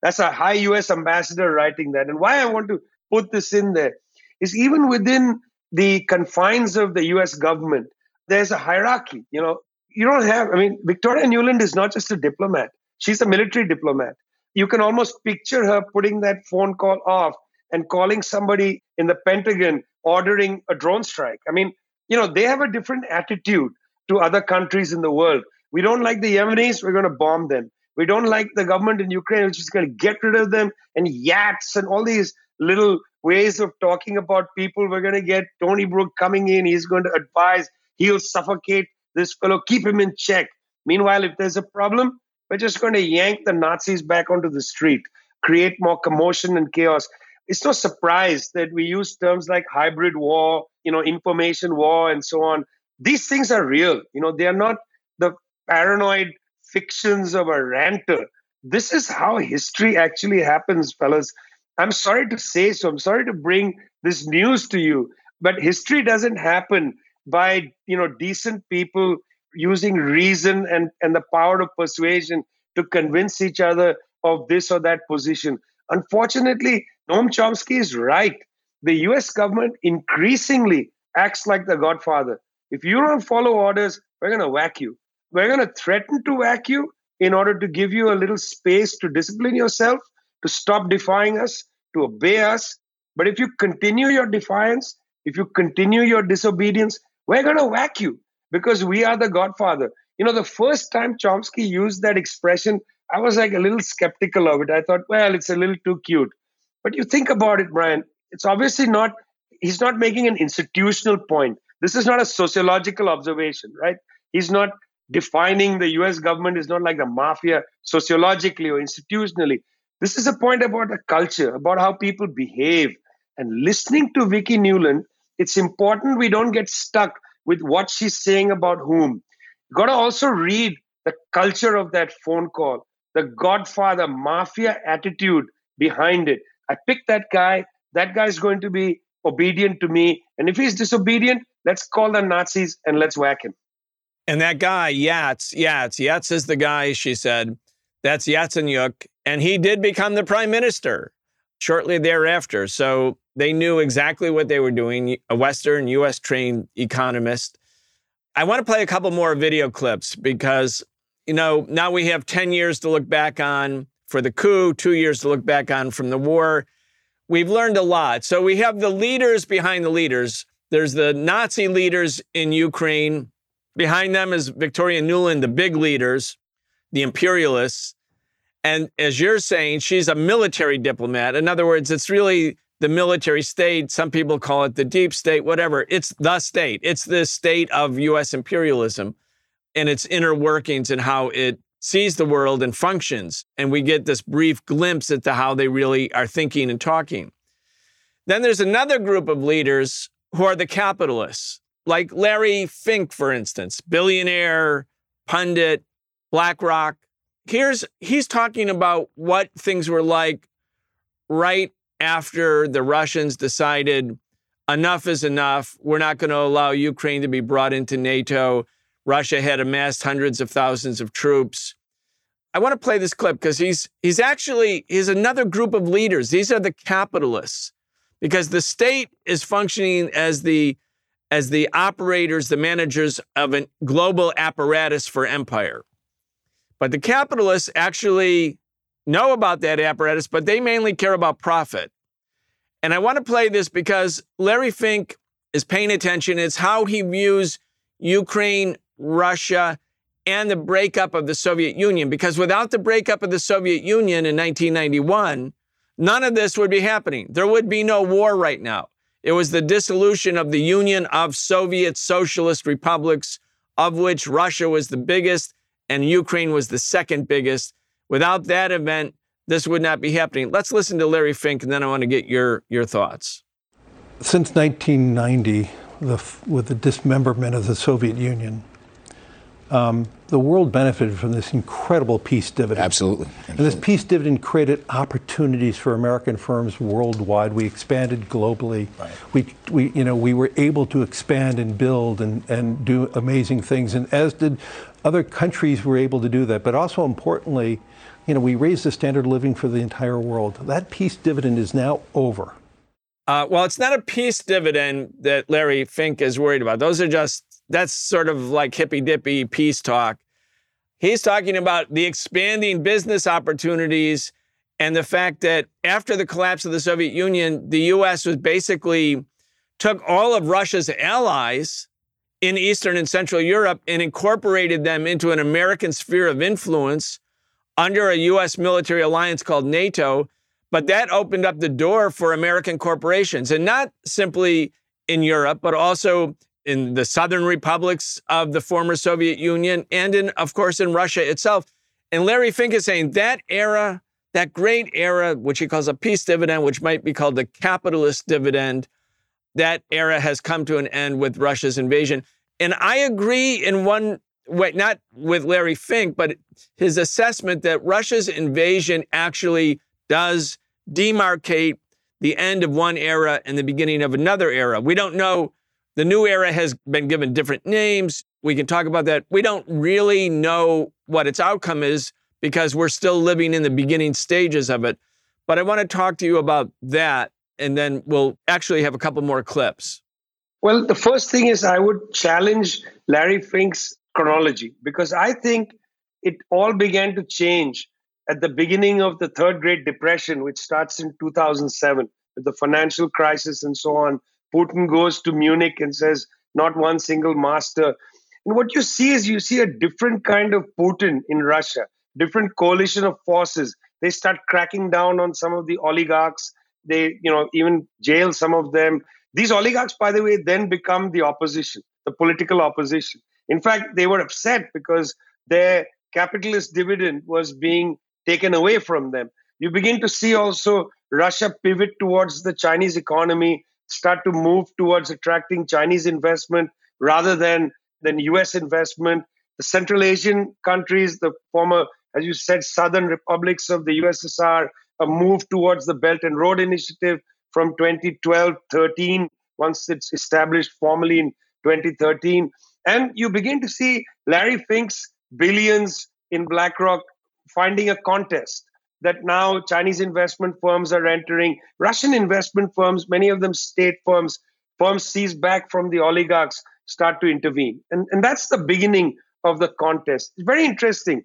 That's a high US ambassador writing that. And why I want to put this in there is even within the confines of the US government, there's a hierarchy. You know, you don't have, I mean, Victoria Nuland is not just a diplomat, she's a military diplomat. You can almost picture her putting that phone call off and calling somebody in the Pentagon ordering a drone strike. I mean, you know, they have a different attitude to other countries in the world. We don't like the Yemenis, we're going to bomb them. We don't like the government in Ukraine, which is going to get rid of them and yats and all these little ways of talking about people. We're going to get Tony Brook coming in. He's going to advise. He'll suffocate this fellow, keep him in check. Meanwhile, if there's a problem, we're just going to yank the Nazis back onto the street, create more commotion and chaos. It's no surprise that we use terms like hybrid war, you know, information war, and so on. These things are real. You know, they are not the paranoid fictions of a ranter. This is how history actually happens, fellas. I'm sorry to say so. I'm sorry to bring this news to you, but history doesn't happen by you know decent people using reason and, and the power of persuasion to convince each other of this or that position. Unfortunately, Noam Chomsky is right. The US government increasingly acts like the godfather. If you don't follow orders, we're going to whack you. We're going to threaten to whack you in order to give you a little space to discipline yourself, to stop defying us, to obey us. But if you continue your defiance, if you continue your disobedience, we're going to whack you because we are the godfather. You know, the first time Chomsky used that expression, I was like a little skeptical of it. I thought, well, it's a little too cute. But you think about it, Brian, it's obviously not, he's not making an institutional point. This is not a sociological observation, right? He's not defining the US government is not like the mafia sociologically or institutionally. This is a point about a culture, about how people behave. And listening to Vicki Nuland, it's important we don't get stuck with what she's saying about whom. You got to also read the culture of that phone call, the Godfather mafia attitude behind it. I picked that guy. That guy's going to be obedient to me. And if he's disobedient, let's call the Nazis and let's whack him. And that guy, Yats, Yats, Yats is the guy, she said. That's Yatsenyuk. And he did become the prime minister shortly thereafter. So they knew exactly what they were doing, a Western US trained economist. I want to play a couple more video clips because, you know, now we have 10 years to look back on for the coup, two years to look back on from the war. We've learned a lot. So we have the leaders behind the leaders. There's the Nazi leaders in Ukraine Behind them is Victoria Nuland, the big leaders, the imperialists. And as you're saying, she's a military diplomat. In other words, it's really the military state. Some people call it the deep state, whatever. It's the state. It's the state of US imperialism and its inner workings and how it sees the world and functions. And we get this brief glimpse into how they really are thinking and talking. Then there's another group of leaders who are the capitalists like Larry Fink, for instance, billionaire, pundit, BlackRock. Here's he's talking about what things were like right after the Russians decided enough is enough. We're not going to allow Ukraine to be brought into NATO. Russia had amassed hundreds of thousands of troops. I want to play this clip because he's he's actually he's another group of leaders. These are the capitalists because the state is functioning as the as the operators, the managers of a global apparatus for empire. But the capitalists actually know about that apparatus, but they mainly care about profit. And I want to play this because Larry Fink is paying attention. It's how he views Ukraine, Russia, and the breakup of the Soviet Union. Because without the breakup of the Soviet Union in 1991, none of this would be happening. There would be no war right now. It was the dissolution of the Union of Soviet Socialist Republics, of which Russia was the biggest and Ukraine was the second biggest. Without that event, this would not be happening. Let's listen to Larry Fink, and then I want to get your, your thoughts. Since 1990, the, with the dismemberment of the Soviet Union, um, the world benefited from this incredible peace dividend. Absolutely. Absolutely. And this peace dividend created opportunities for American firms worldwide. We expanded globally. Right. We, we, you know, we were able to expand and build and, and do amazing things, and as did other countries were able to do that. But also importantly, you know, we raised the standard of living for the entire world. That peace dividend is now over. Uh, well, it's not a peace dividend that Larry Fink is worried about. Those are just that's sort of like hippy dippy peace talk. He's talking about the expanding business opportunities and the fact that after the collapse of the Soviet Union, the US was basically took all of Russia's allies in Eastern and Central Europe and incorporated them into an American sphere of influence under a US military alliance called NATO. But that opened up the door for American corporations, and not simply in Europe, but also in the southern republics of the former Soviet Union and in, of course, in Russia itself. And Larry Fink is saying that era, that great era, which he calls a peace dividend, which might be called the capitalist dividend, that era has come to an end with Russia's invasion. And I agree in one way, not with Larry Fink, but his assessment that Russia's invasion actually does demarcate the end of one era and the beginning of another era. We don't know the new era has been given different names. We can talk about that. We don't really know what its outcome is because we're still living in the beginning stages of it. But I want to talk to you about that, and then we'll actually have a couple more clips. Well, the first thing is I would challenge Larry Fink's chronology because I think it all began to change at the beginning of the third Great Depression, which starts in 2007 with the financial crisis and so on. Putin goes to Munich and says, not one single master. And what you see is you see a different kind of Putin in Russia, different coalition of forces. They start cracking down on some of the oligarchs. They, you know, even jail some of them. These oligarchs, by the way, then become the opposition, the political opposition. In fact, they were upset because their capitalist dividend was being taken away from them. You begin to see also Russia pivot towards the Chinese economy start to move towards attracting Chinese investment rather than, than US investment. The Central Asian countries, the former, as you said, southern republics of the USSR, a move towards the Belt and Road Initiative from 2012 13, once it's established formally in 2013. And you begin to see Larry Fink's billions in BlackRock finding a contest that now Chinese investment firms are entering, Russian investment firms, many of them state firms, firms seized back from the oligarchs start to intervene. And, and that's the beginning of the contest. It's very interesting.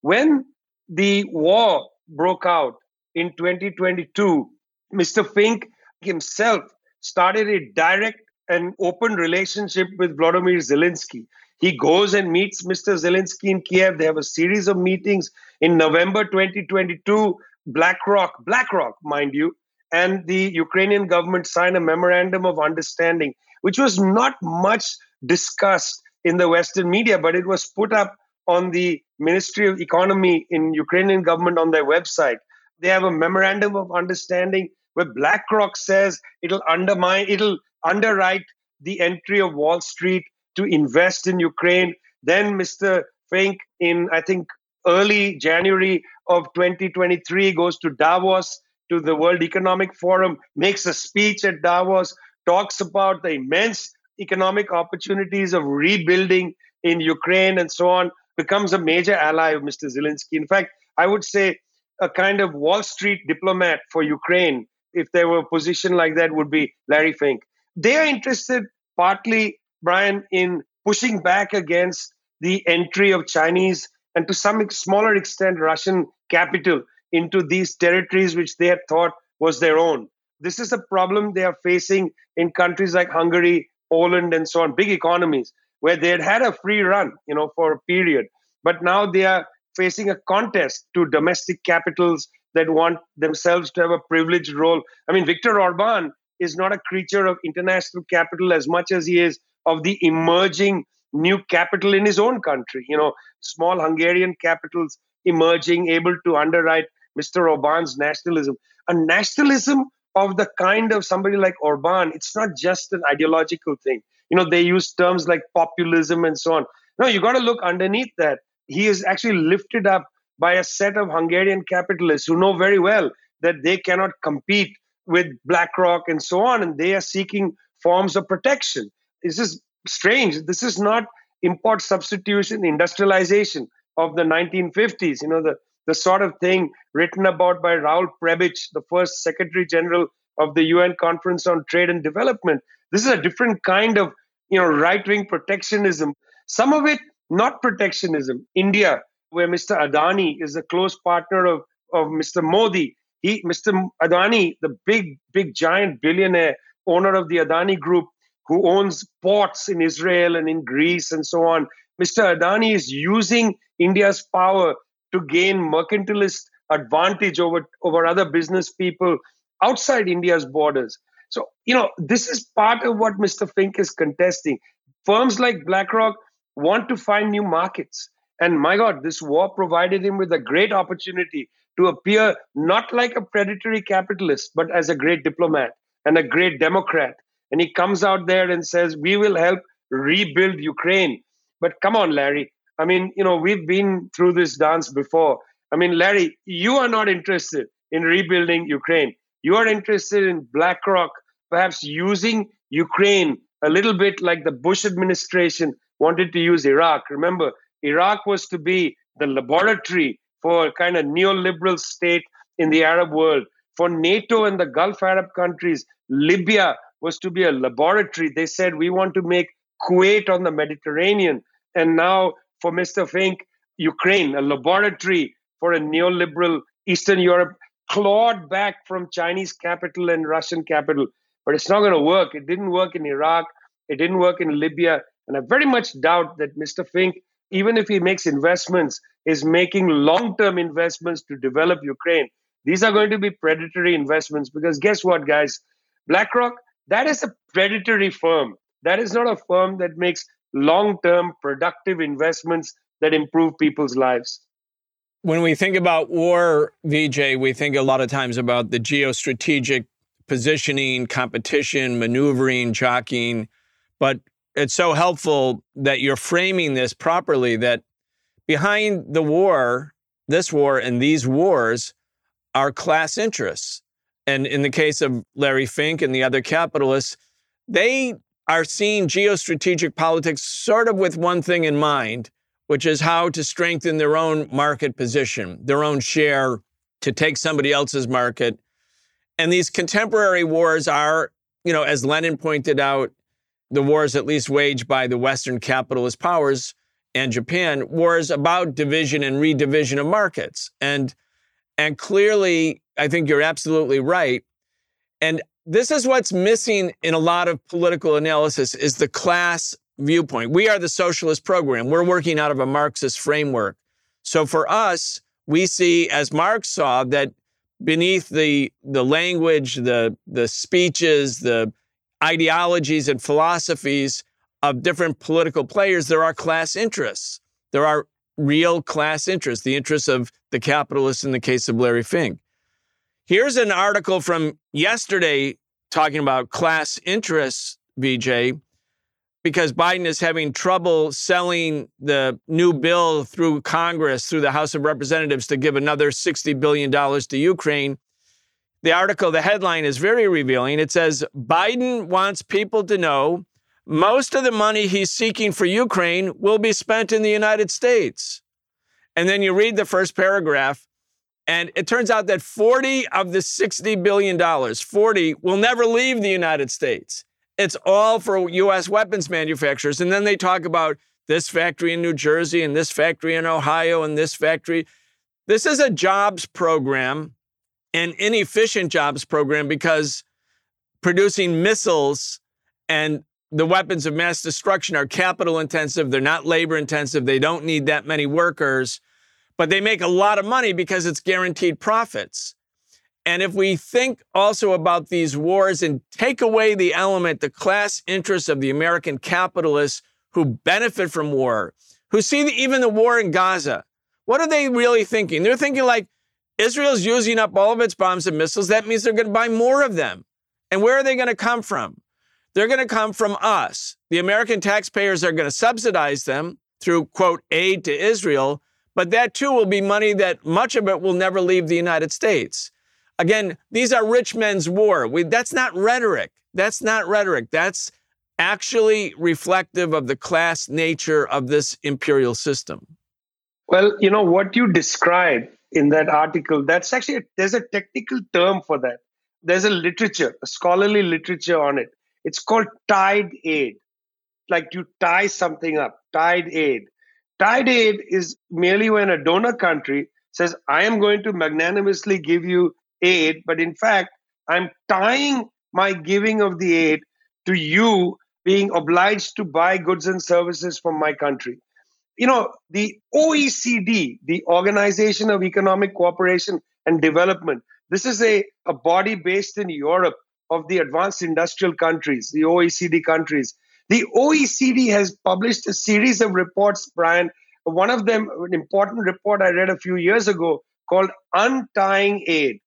When the war broke out in 2022, Mr. Fink himself started a direct and open relationship with Vladimir Zelensky. He goes and meets Mr. Zelensky in Kiev. They have a series of meetings. In November 2022, BlackRock, BlackRock, mind you, and the Ukrainian government signed a memorandum of understanding, which was not much discussed in the Western media, but it was put up on the Ministry of Economy in Ukrainian government on their website. They have a memorandum of understanding where BlackRock says it'll undermine, it'll underwrite the entry of Wall Street to invest in Ukraine. Then Mr. Fink, in I think early January of 2023, goes to Davos to the World Economic Forum, makes a speech at Davos, talks about the immense economic opportunities of rebuilding in Ukraine and so on, becomes a major ally of Mr. Zelensky. In fact, I would say a kind of Wall Street diplomat for Ukraine, if there were a position like that, would be Larry Fink. They are interested partly, Brian, in pushing back against the entry of Chinese and to some smaller extent Russian capital into these territories which they had thought was their own. This is a problem they are facing in countries like Hungary, Poland, and so on, big economies where they had had a free run, you know, for a period. But now they are facing a contest to domestic capitals that want themselves to have a privileged role. I mean, Viktor Orban is not a creature of international capital as much as he is of the emerging new capital in his own country. You know, small Hungarian capitals emerging, able to underwrite Mr. Orban's nationalism. A nationalism of the kind of somebody like Orban, it's not just an ideological thing. You know, they use terms like populism and so on. No, you got to look underneath that. He is actually lifted up by a set of Hungarian capitalists who know very well that they cannot compete with BlackRock and so on, and they are seeking forms of protection. This is strange. This is not import substitution, industrialization of the 1950s. You know, the, the sort of thing written about by Raoul Prebisch, the first Secretary General of the UN Conference on Trade and Development. This is a different kind of, you know, right-wing protectionism. Some of it not protectionism. India, where Mr. Adani is a close partner of, of Mr. Modi. He, Mr. Adani, the big, big giant billionaire owner of the Adani Group, who owns ports in Israel and in Greece and so on. Mr. Adani is using India's power to gain mercantilist advantage over, over other business people outside India's borders. So, you know, this is part of what Mr. Fink is contesting. Firms like BlackRock want to find new markets. And my God, this war provided him with a great opportunity to appear not like a predatory capitalist, but as a great diplomat and a great Democrat and he comes out there and says, We will help rebuild Ukraine. But come on, Larry. I mean, you know, we've been through this dance before. I mean, Larry, you are not interested in rebuilding Ukraine. You are interested in BlackRock perhaps using Ukraine a little bit like the Bush administration wanted to use Iraq. Remember, Iraq was to be the laboratory for a kind of neoliberal state in the Arab world. For NATO and the Gulf Arab countries, Libya was to be a laboratory. They said, we want to make Kuwait on the Mediterranean. And now for Mr. Fink, Ukraine, a laboratory for a neoliberal Eastern Europe, clawed back from Chinese capital and Russian capital. But it's not going to work. It didn't work in Iraq. It didn't work in Libya. And I very much doubt that Mr. Fink, even if he makes investments, is making long term investments to develop Ukraine. These are going to be predatory investments because guess what, guys? BlackRock that is a predatory firm. That is not a firm that makes long term productive investments that improve people's lives. When we think about war, Vijay, we think a lot of times about the geostrategic positioning, competition, maneuvering, jockeying. But it's so helpful that you're framing this properly that behind the war, this war, and these wars are class interests. And in the case of Larry Fink and the other capitalists, they are seeing geostrategic politics sort of with one thing in mind, which is how to strengthen their own market position, their own share to take somebody else's market. And these contemporary wars are, you know, as Lenin pointed out, the wars at least waged by the Western capitalist powers and Japan, wars about division and redivision of markets. And and clearly I think you're absolutely right. And this is what's missing in a lot of political analysis is the class viewpoint. We are the socialist program. We're working out of a Marxist framework. So for us, we see as Marx saw that beneath the the language, the the speeches, the ideologies and philosophies of different political players, there are class interests. There are real class interests, the interests of the capitalists in the case of Larry Fink. Here's an article from yesterday talking about class interests, Vijay, because Biden is having trouble selling the new bill through Congress, through the House of Representatives, to give another $60 billion to Ukraine. The article, the headline is very revealing. It says Biden wants people to know most of the money he's seeking for Ukraine will be spent in the United States. And then you read the first paragraph, and it turns out that 40 of the $60 billion, 40 will never leave the United States. It's all for US weapons manufacturers. And then they talk about this factory in New Jersey and this factory in Ohio and this factory. This is a jobs program, an inefficient jobs program because producing missiles and the weapons of mass destruction are capital intensive. They're not labor intensive. They don't need that many workers, but they make a lot of money because it's guaranteed profits. And if we think also about these wars and take away the element, the class interests of the American capitalists who benefit from war, who see the, even the war in Gaza, what are they really thinking? They're thinking like Israel's using up all of its bombs and missiles. That means they're going to buy more of them. And where are they going to come from? They're going to come from us. The American taxpayers are going to subsidize them through, quote, aid to Israel. But that too will be money that much of it will never leave the United States. Again, these are rich men's war. We, that's not rhetoric. That's not rhetoric. That's actually reflective of the class nature of this imperial system. Well, you know, what you describe in that article, that's actually, a, there's a technical term for that. There's a literature, a scholarly literature on it. It's called tied aid. Like you tie something up, tied aid. Tied aid is merely when a donor country says, I am going to magnanimously give you aid, but in fact, I'm tying my giving of the aid to you being obliged to buy goods and services from my country. You know, the OECD, the Organization of Economic Cooperation and Development, this is a, a body based in Europe of the advanced industrial countries, the OECD countries. The OECD has published a series of reports, Brian. One of them, an important report I read a few years ago called Untying Aid,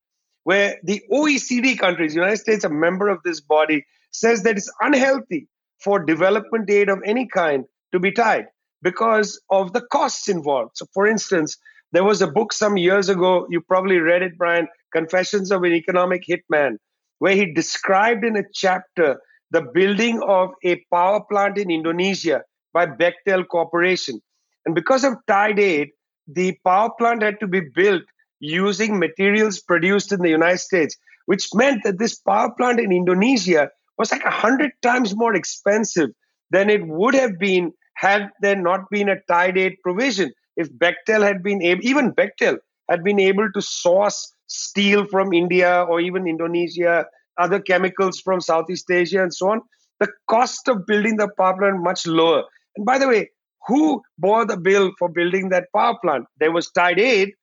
where the OECD countries, United States, a member of this body, says that it's unhealthy for development aid of any kind to be tied because of the costs involved. So, for instance, there was a book some years ago, you probably read it, Brian, Confessions of an Economic Hitman, where he described in a chapter the building of a power plant in Indonesia by Bechtel Corporation. And because of tied aid, the power plant had to be built using materials produced in the United States, which meant that this power plant in Indonesia was like a hundred times more expensive than it would have been had there not been a tied aid provision. If Bechtel had been able, even Bechtel had been able to source steel from India or even Indonesia, other chemicals from Southeast Asia, and so on, the cost of building the power plant much lower. And by the way, who bore the bill for building that power plant? There was tied aid,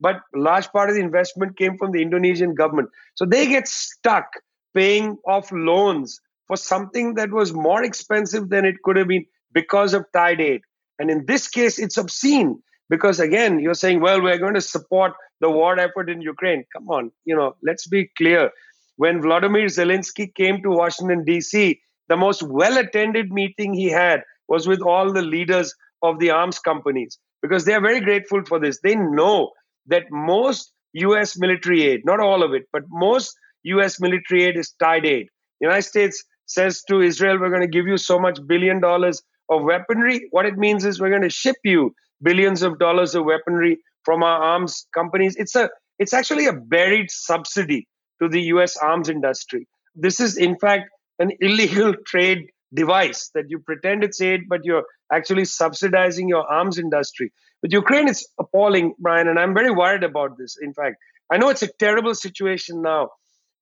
but large part of the investment came from the Indonesian government. So they get stuck paying off loans for something that was more expensive than it could have been because of tied aid. And in this case, it's obscene because again, you're saying, well, we're going to support the war effort in Ukraine. Come on, you know, let's be clear. When Vladimir Zelensky came to Washington, D.C., the most well attended meeting he had was with all the leaders of the arms companies because they are very grateful for this. They know that most US military aid, not all of it, but most US military aid is tied aid. The United States says to Israel, we're going to give you so much billion dollars of weaponry. What it means is we're going to ship you billions of dollars of weaponry from our arms companies. It's a it's actually a buried subsidy to the US arms industry. This is in fact an illegal trade device that you pretend it's aid, but you're actually subsidizing your arms industry. But Ukraine is appalling, Brian, and I'm very worried about this. In fact, I know it's a terrible situation now,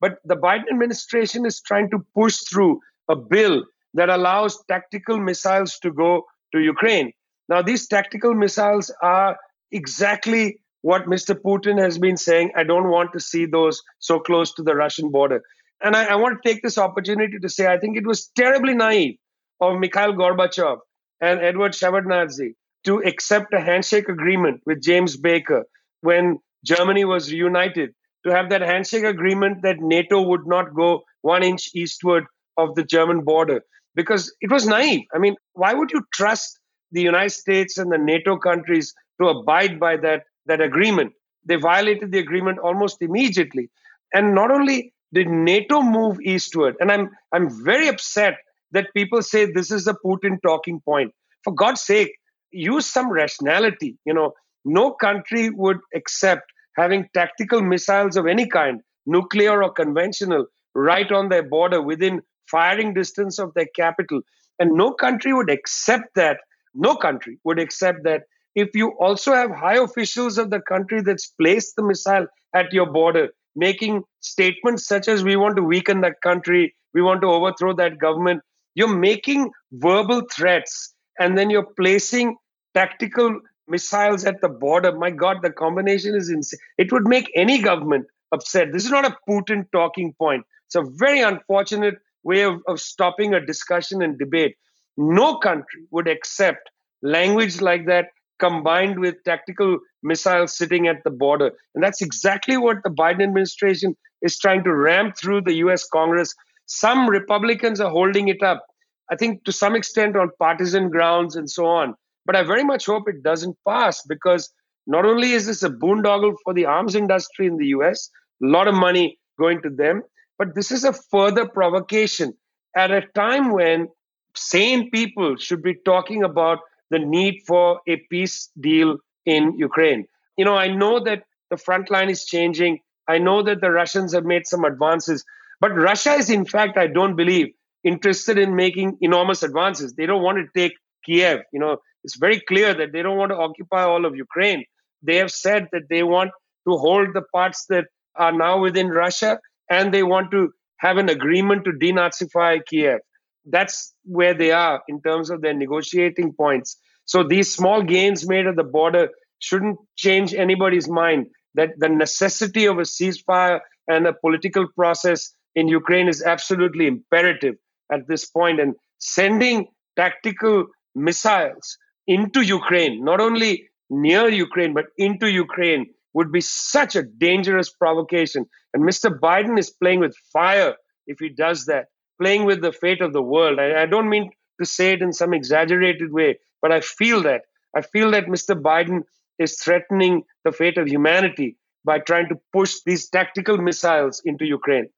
but the Biden administration is trying to push through a bill that allows tactical missiles to go to Ukraine. Now, these tactical missiles are exactly what Mr. Putin has been saying. I don't want to see those so close to the Russian border. And I, I want to take this opportunity to say I think it was terribly naive of Mikhail Gorbachev and Edward Shevardnadze to accept a handshake agreement with James Baker when Germany was reunited to have that handshake agreement that NATO would not go one inch eastward of the German border because it was naive. I mean, why would you trust the United States and the NATO countries to abide by that, that agreement? They violated the agreement almost immediately. And not only did NATO move eastward, and I'm I'm very upset that people say this is a Putin talking point. For God's sake, use some rationality. You know, no country would accept having tactical missiles of any kind, nuclear or conventional, right on their border within firing distance of their capital. And no country would accept that. No country would accept that if you also have high officials of the country that's placed the missile at your border making statements such as we want to weaken that country, we want to overthrow that government. You're making verbal threats and then you're placing tactical missiles at the border. My God, the combination is insane. It would make any government upset. This is not a Putin talking point. It's a very unfortunate way of, of stopping a discussion and debate. No country would accept language like that combined with tactical missiles sitting at the border. And that's exactly what the Biden administration is trying to ram through the US Congress. Some Republicans are holding it up, I think to some extent on partisan grounds and so on. But I very much hope it doesn't pass because not only is this a boondoggle for the arms industry in the US, a lot of money going to them, but this is a further provocation at a time when sane people should be talking about the need for a peace deal in Ukraine. You know, I know that the front line is changing. I know that the Russians have made some advances, but Russia is, in fact, I don't believe, interested in making enormous advances. They don't want to take Kiev. You know, it's very clear that they don't want to occupy all of Ukraine. They have said that they want to hold the parts that are now within Russia and they want to have an agreement to denazify Kiev. That's where they are in terms of their negotiating points. So these small gains made at the border shouldn't change anybody's mind that the necessity of a ceasefire and a political process in Ukraine is absolutely imperative at this point. And sending tactical missiles into Ukraine, not only near Ukraine, but into Ukraine, would be such a dangerous provocation. And Mr. Biden is playing with fire if he does that playing with the fate of the world. I, I don't mean to say it in some exaggerated way, but I feel that. I feel that Mr. Biden is threatening the fate of humanity by trying to push these tactical missiles into Ukraine.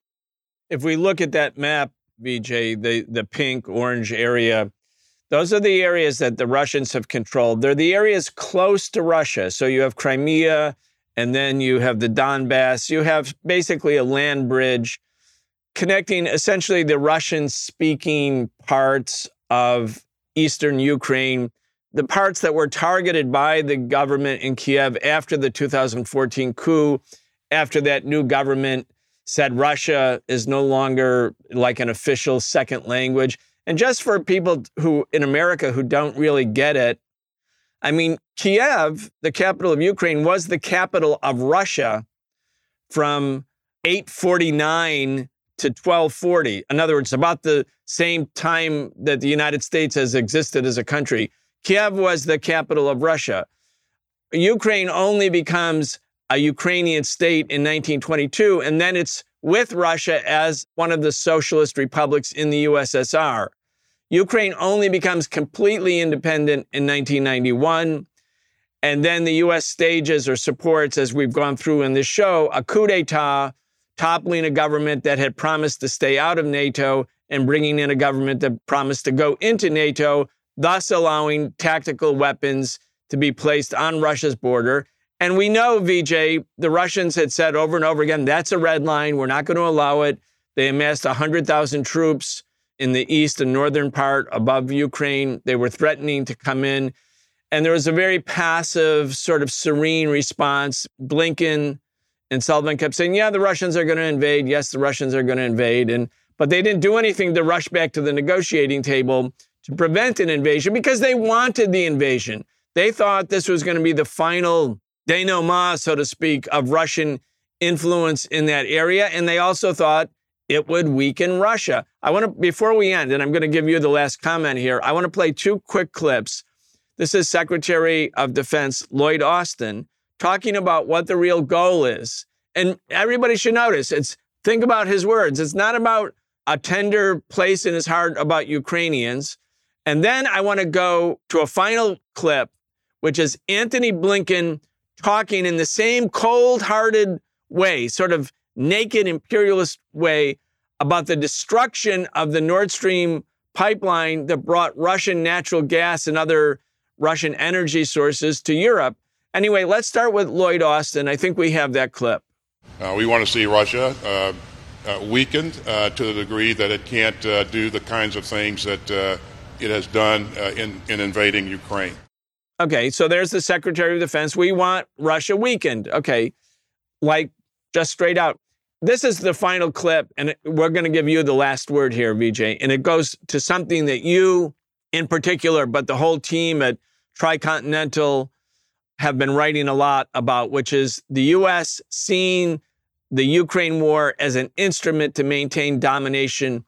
If we look at that map, Vijay, the, the pink orange area, those are the areas that the Russians have controlled. They're the areas close to Russia. So you have Crimea, and then you have the Donbass. You have basically a land bridge connecting essentially the Russian speaking parts of eastern Ukraine, the parts that were targeted by the government in Kiev after the 2014 coup, after that new government said Russia is no longer like an official second language. And just for people who in America who don't really get it, I mean, Kiev, the capital of Ukraine, was the capital of Russia from 849 to 1240. In other words, about the same time that the United States has existed as a country. Kiev was the capital of Russia. Ukraine only becomes a Ukrainian state in 1922, and then it's with Russia as one of the socialist republics in the USSR. Ukraine only becomes completely independent in 1991. And then the US stages or supports, as we've gone through in this show, a coup d'etat toppling a government that had promised to stay out of NATO and bringing in a government that promised to go into NATO, thus allowing tactical weapons to be placed on Russia's border. And we know, Vijay, the Russians had said over and over again, that's a red line. We're not going to allow it. They amassed 100,000 troops in the east and northern part above Ukraine. They were threatening to come in. And there was a very passive, sort of serene response. Blinken and Sullivan kept saying, yeah, the Russians are going to invade. Yes, the Russians are going to invade. And but they didn't do anything to rush back to the negotiating table to prevent an invasion because they wanted the invasion. They thought this was going to be the final denouement, so to speak, of Russian influence in that area. And they also thought it would weaken Russia. I want to, before we end, and I'm going to give you the last comment here, I want to play two quick clips. This is Secretary of Defense Lloyd Austin talking about what the real goal is. And everybody should notice it's think about his words. It's not about a tender place in his heart about Ukrainians. And then I want to go to a final clip, which is Antony Blinken talking in the same cold hearted way, sort of naked imperialist way, about the destruction of the Nord Stream pipeline that brought Russian natural gas and other Russian energy sources to Europe. Anyway, let's start with Lloyd Austin. I think we have that clip. Uh, we want to see Russia uh, uh, weakened uh, to the degree that it can't uh, do the kinds of things that uh, it has done uh, in, in invading Ukraine. Okay, so there's the Secretary of Defense. We want Russia weakened. Okay, like just straight out. This is the final clip, and we're going to give you the last word here, Vijay. And it goes to something that you, in particular, but the whole team at Tricontinental have been writing a lot about, which is the U.S. seeing the Ukraine war as an instrument to maintain domination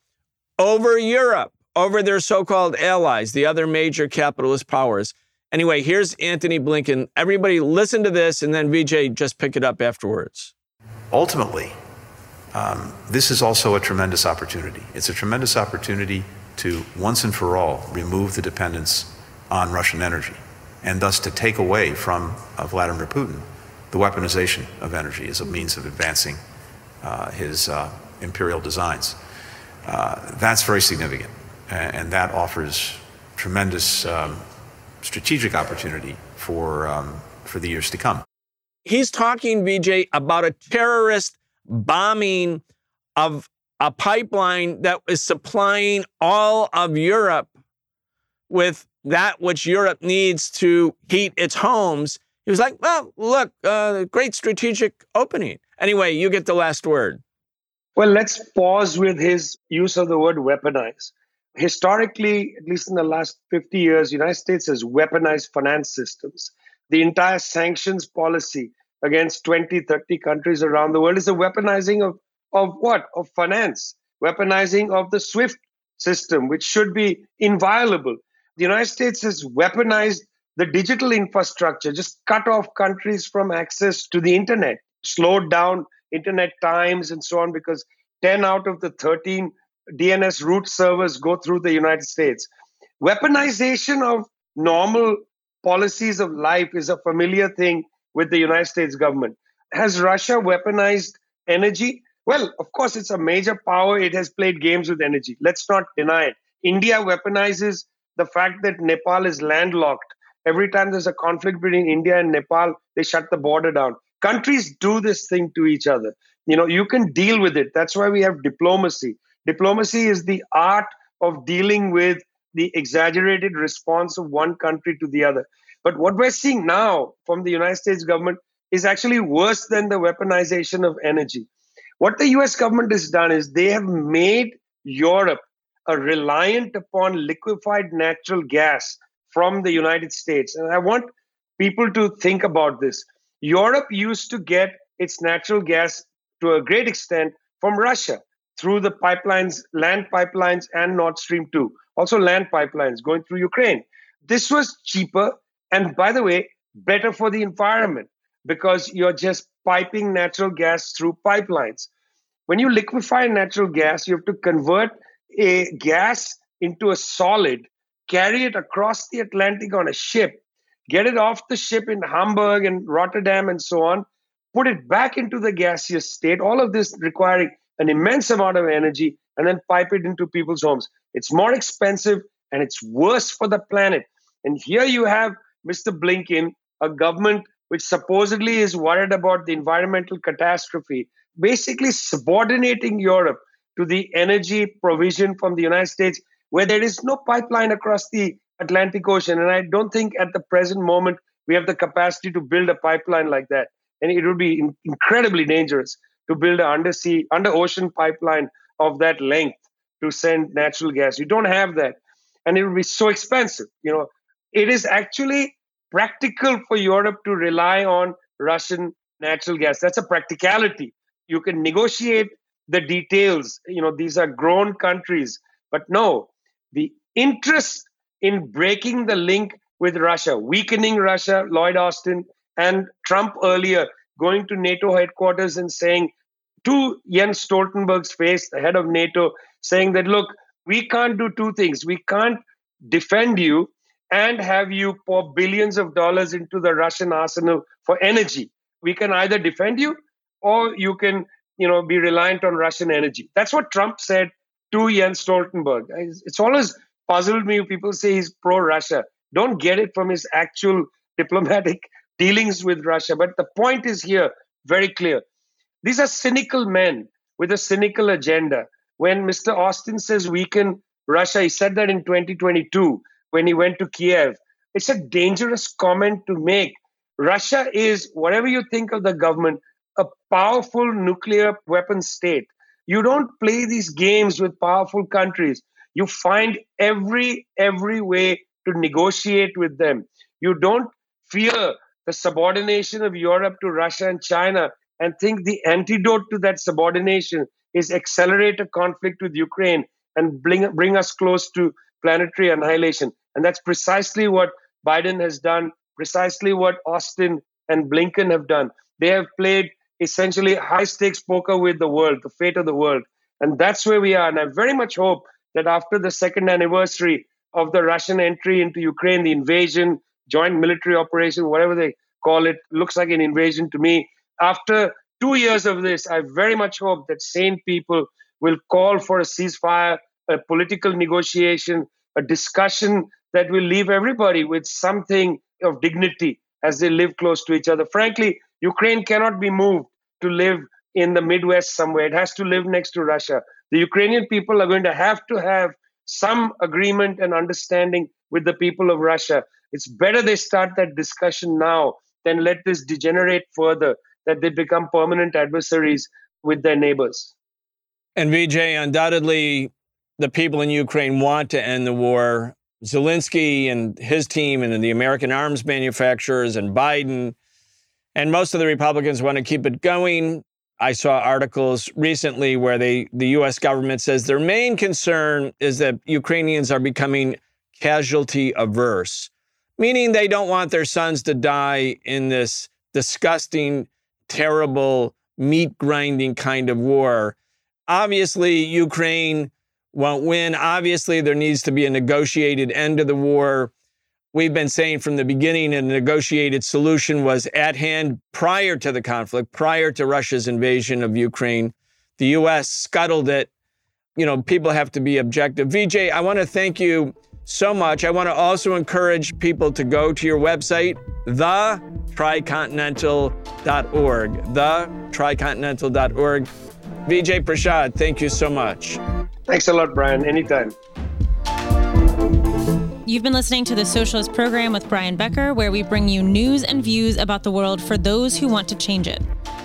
over Europe, over their so called allies, the other major capitalist powers. Anyway, here's Antony Blinken. Everybody listen to this, and then Vijay just pick it up afterwards. Ultimately, um, this is also a tremendous opportunity. It's a tremendous opportunity to once and for all remove the dependence on Russian energy and thus to take away from uh, Vladimir Putin the weaponization of energy as a means of advancing uh, his uh, imperial designs. Uh, that's very significant, and, and, that offers tremendous um, strategic opportunity for, um, for the years to come. He's talking, Vijay, about a terrorist bombing of a pipeline that is supplying all of Europe with that which Europe needs to heat its homes. He was like, well, look, uh, great strategic opening. Anyway, you get the last word. Well, let's pause with his use of the word weaponize. Historically, at least in the last 50 years, the United States has weaponized finance systems. The entire sanctions policy against 20, 30 countries around the world is a weaponizing of, of what? Of finance, weaponizing of the SWIFT system, which should be inviolable. The United States has weaponized the digital infrastructure, just cut off countries from access to the internet, slowed down internet times and so on, because 10 out of the 13 DNS root servers go through the United States. Weaponization of normal policies of life is a familiar thing with the United States government. Has Russia weaponized energy? Well, of course, it's a major power. It has played games with energy. Let's not deny it. India weaponizes the fact that Nepal is landlocked. Every time there's a conflict between India and Nepal, they shut the border down. Countries do this thing to each other. You know, you can deal with it. That's why we have diplomacy. Diplomacy is the art of dealing with the exaggerated response of one country to the other. But what we're seeing now from the United States government is actually worse than the weaponization of energy. What the US government has done is they have made Europe reliant upon liquefied natural gas from the United States. And I want people to think about this. Europe used to get its natural gas to a great extent from Russia through the pipelines, land pipelines, and Nord Stream 2, also land pipelines going through Ukraine. This was cheaper and by the way, better for the environment because you're just piping natural gas through pipelines. When you liquefy natural gas, you have to convert a gas into a solid, carry it across the Atlantic on a ship, get it off the ship in Hamburg and Rotterdam and so on, put it back into the gaseous state, all of this requiring an immense amount of energy, and then pipe it into people's homes. It's more expensive and it's worse for the planet. And here you have Mr. Blinken, a government which supposedly is worried about the environmental catastrophe, basically subordinating Europe to the energy provision from the United States, where there is no pipeline across the Atlantic Ocean. And I don't think at the present moment we have the capacity to build a pipeline like that. And it would be in- incredibly dangerous to build an undersea, under ocean pipeline of that length to send natural gas. You don't have that. And it would be so expensive. You know, it is actually practical for Europe to rely on Russian natural gas. That's a practicality. You can negotiate the details. You know, these are grown countries. But no, the interest in breaking the link with Russia, weakening Russia, Lloyd Austin and Trump earlier going to NATO headquarters and saying to Jens Stoltenberg's face, the head of NATO, saying that, look, we can't do two things. We can't defend you and have you pour billions of dollars into the Russian arsenal for energy. We can either defend you or you can, you know, be reliant on Russian energy. That's what Trump said to Jens Stoltenberg. It's always puzzled me. People say he's pro-Russia. Don't get it from his actual diplomatic dealings with Russia. But the point is here very clear. These are cynical men with a cynical agenda. When Mr. Austin says weaken Russia, he said that in 2022 when he went to Kiev. It's a dangerous comment to make. Russia is, whatever you think of the government, powerful nuclear weapon state. You don't play these games with powerful countries. You find every every way to negotiate with them. You don't fear the subordination of Europe to Russia and China and think the antidote to that subordination is accelerate a conflict with Ukraine and bring, bring us close to planetary annihilation. And that's precisely what Biden has done, precisely what Austin and Blinken have done. They have played essentially high stakes poker with the world, the fate of the world. And that's where we are. And I very much hope that after the second anniversary of the Russian entry into Ukraine, the invasion, joint military operation, whatever they call it, looks like an invasion to me. After two years of this, I very much hope that sane people will call for a ceasefire, a political negotiation, a discussion that will leave everybody with something of dignity as they live close to each other. Frankly, Ukraine cannot be moved to live in the Midwest somewhere. It has to live next to Russia. The Ukrainian people are going to have to have some agreement and understanding with the people of Russia. It's better they start that discussion now than let this degenerate further, that they become permanent adversaries with their neighbors. And Vijay, undoubtedly, the people in Ukraine want to end the war. Zelensky and his team, and the American arms manufacturers, and Biden, and most of the Republicans want to keep it going. I saw articles recently where they, the US government says their main concern is that Ukrainians are becoming casualty averse, meaning they don't want their sons to die in this disgusting, terrible, meat grinding kind of war. Obviously, Ukraine won't win. Obviously, there needs to be a negotiated end to the war. We've been saying from the beginning a negotiated solution was at hand prior to the conflict, prior to Russia's invasion of Ukraine. The US scuttled it. You know, people have to be objective. Vijay, I want to thank you so much. I want to also encourage people to go to your website, thetricontinental.org. Thetricontinental.org. Vijay Prashad, thank you so much. Thanks a lot, Brian. Anytime. You've been listening to the Socialist Program with Brian Becker, where we bring you news and views about the world for those who want to change it.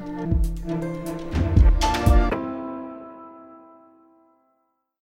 Walker.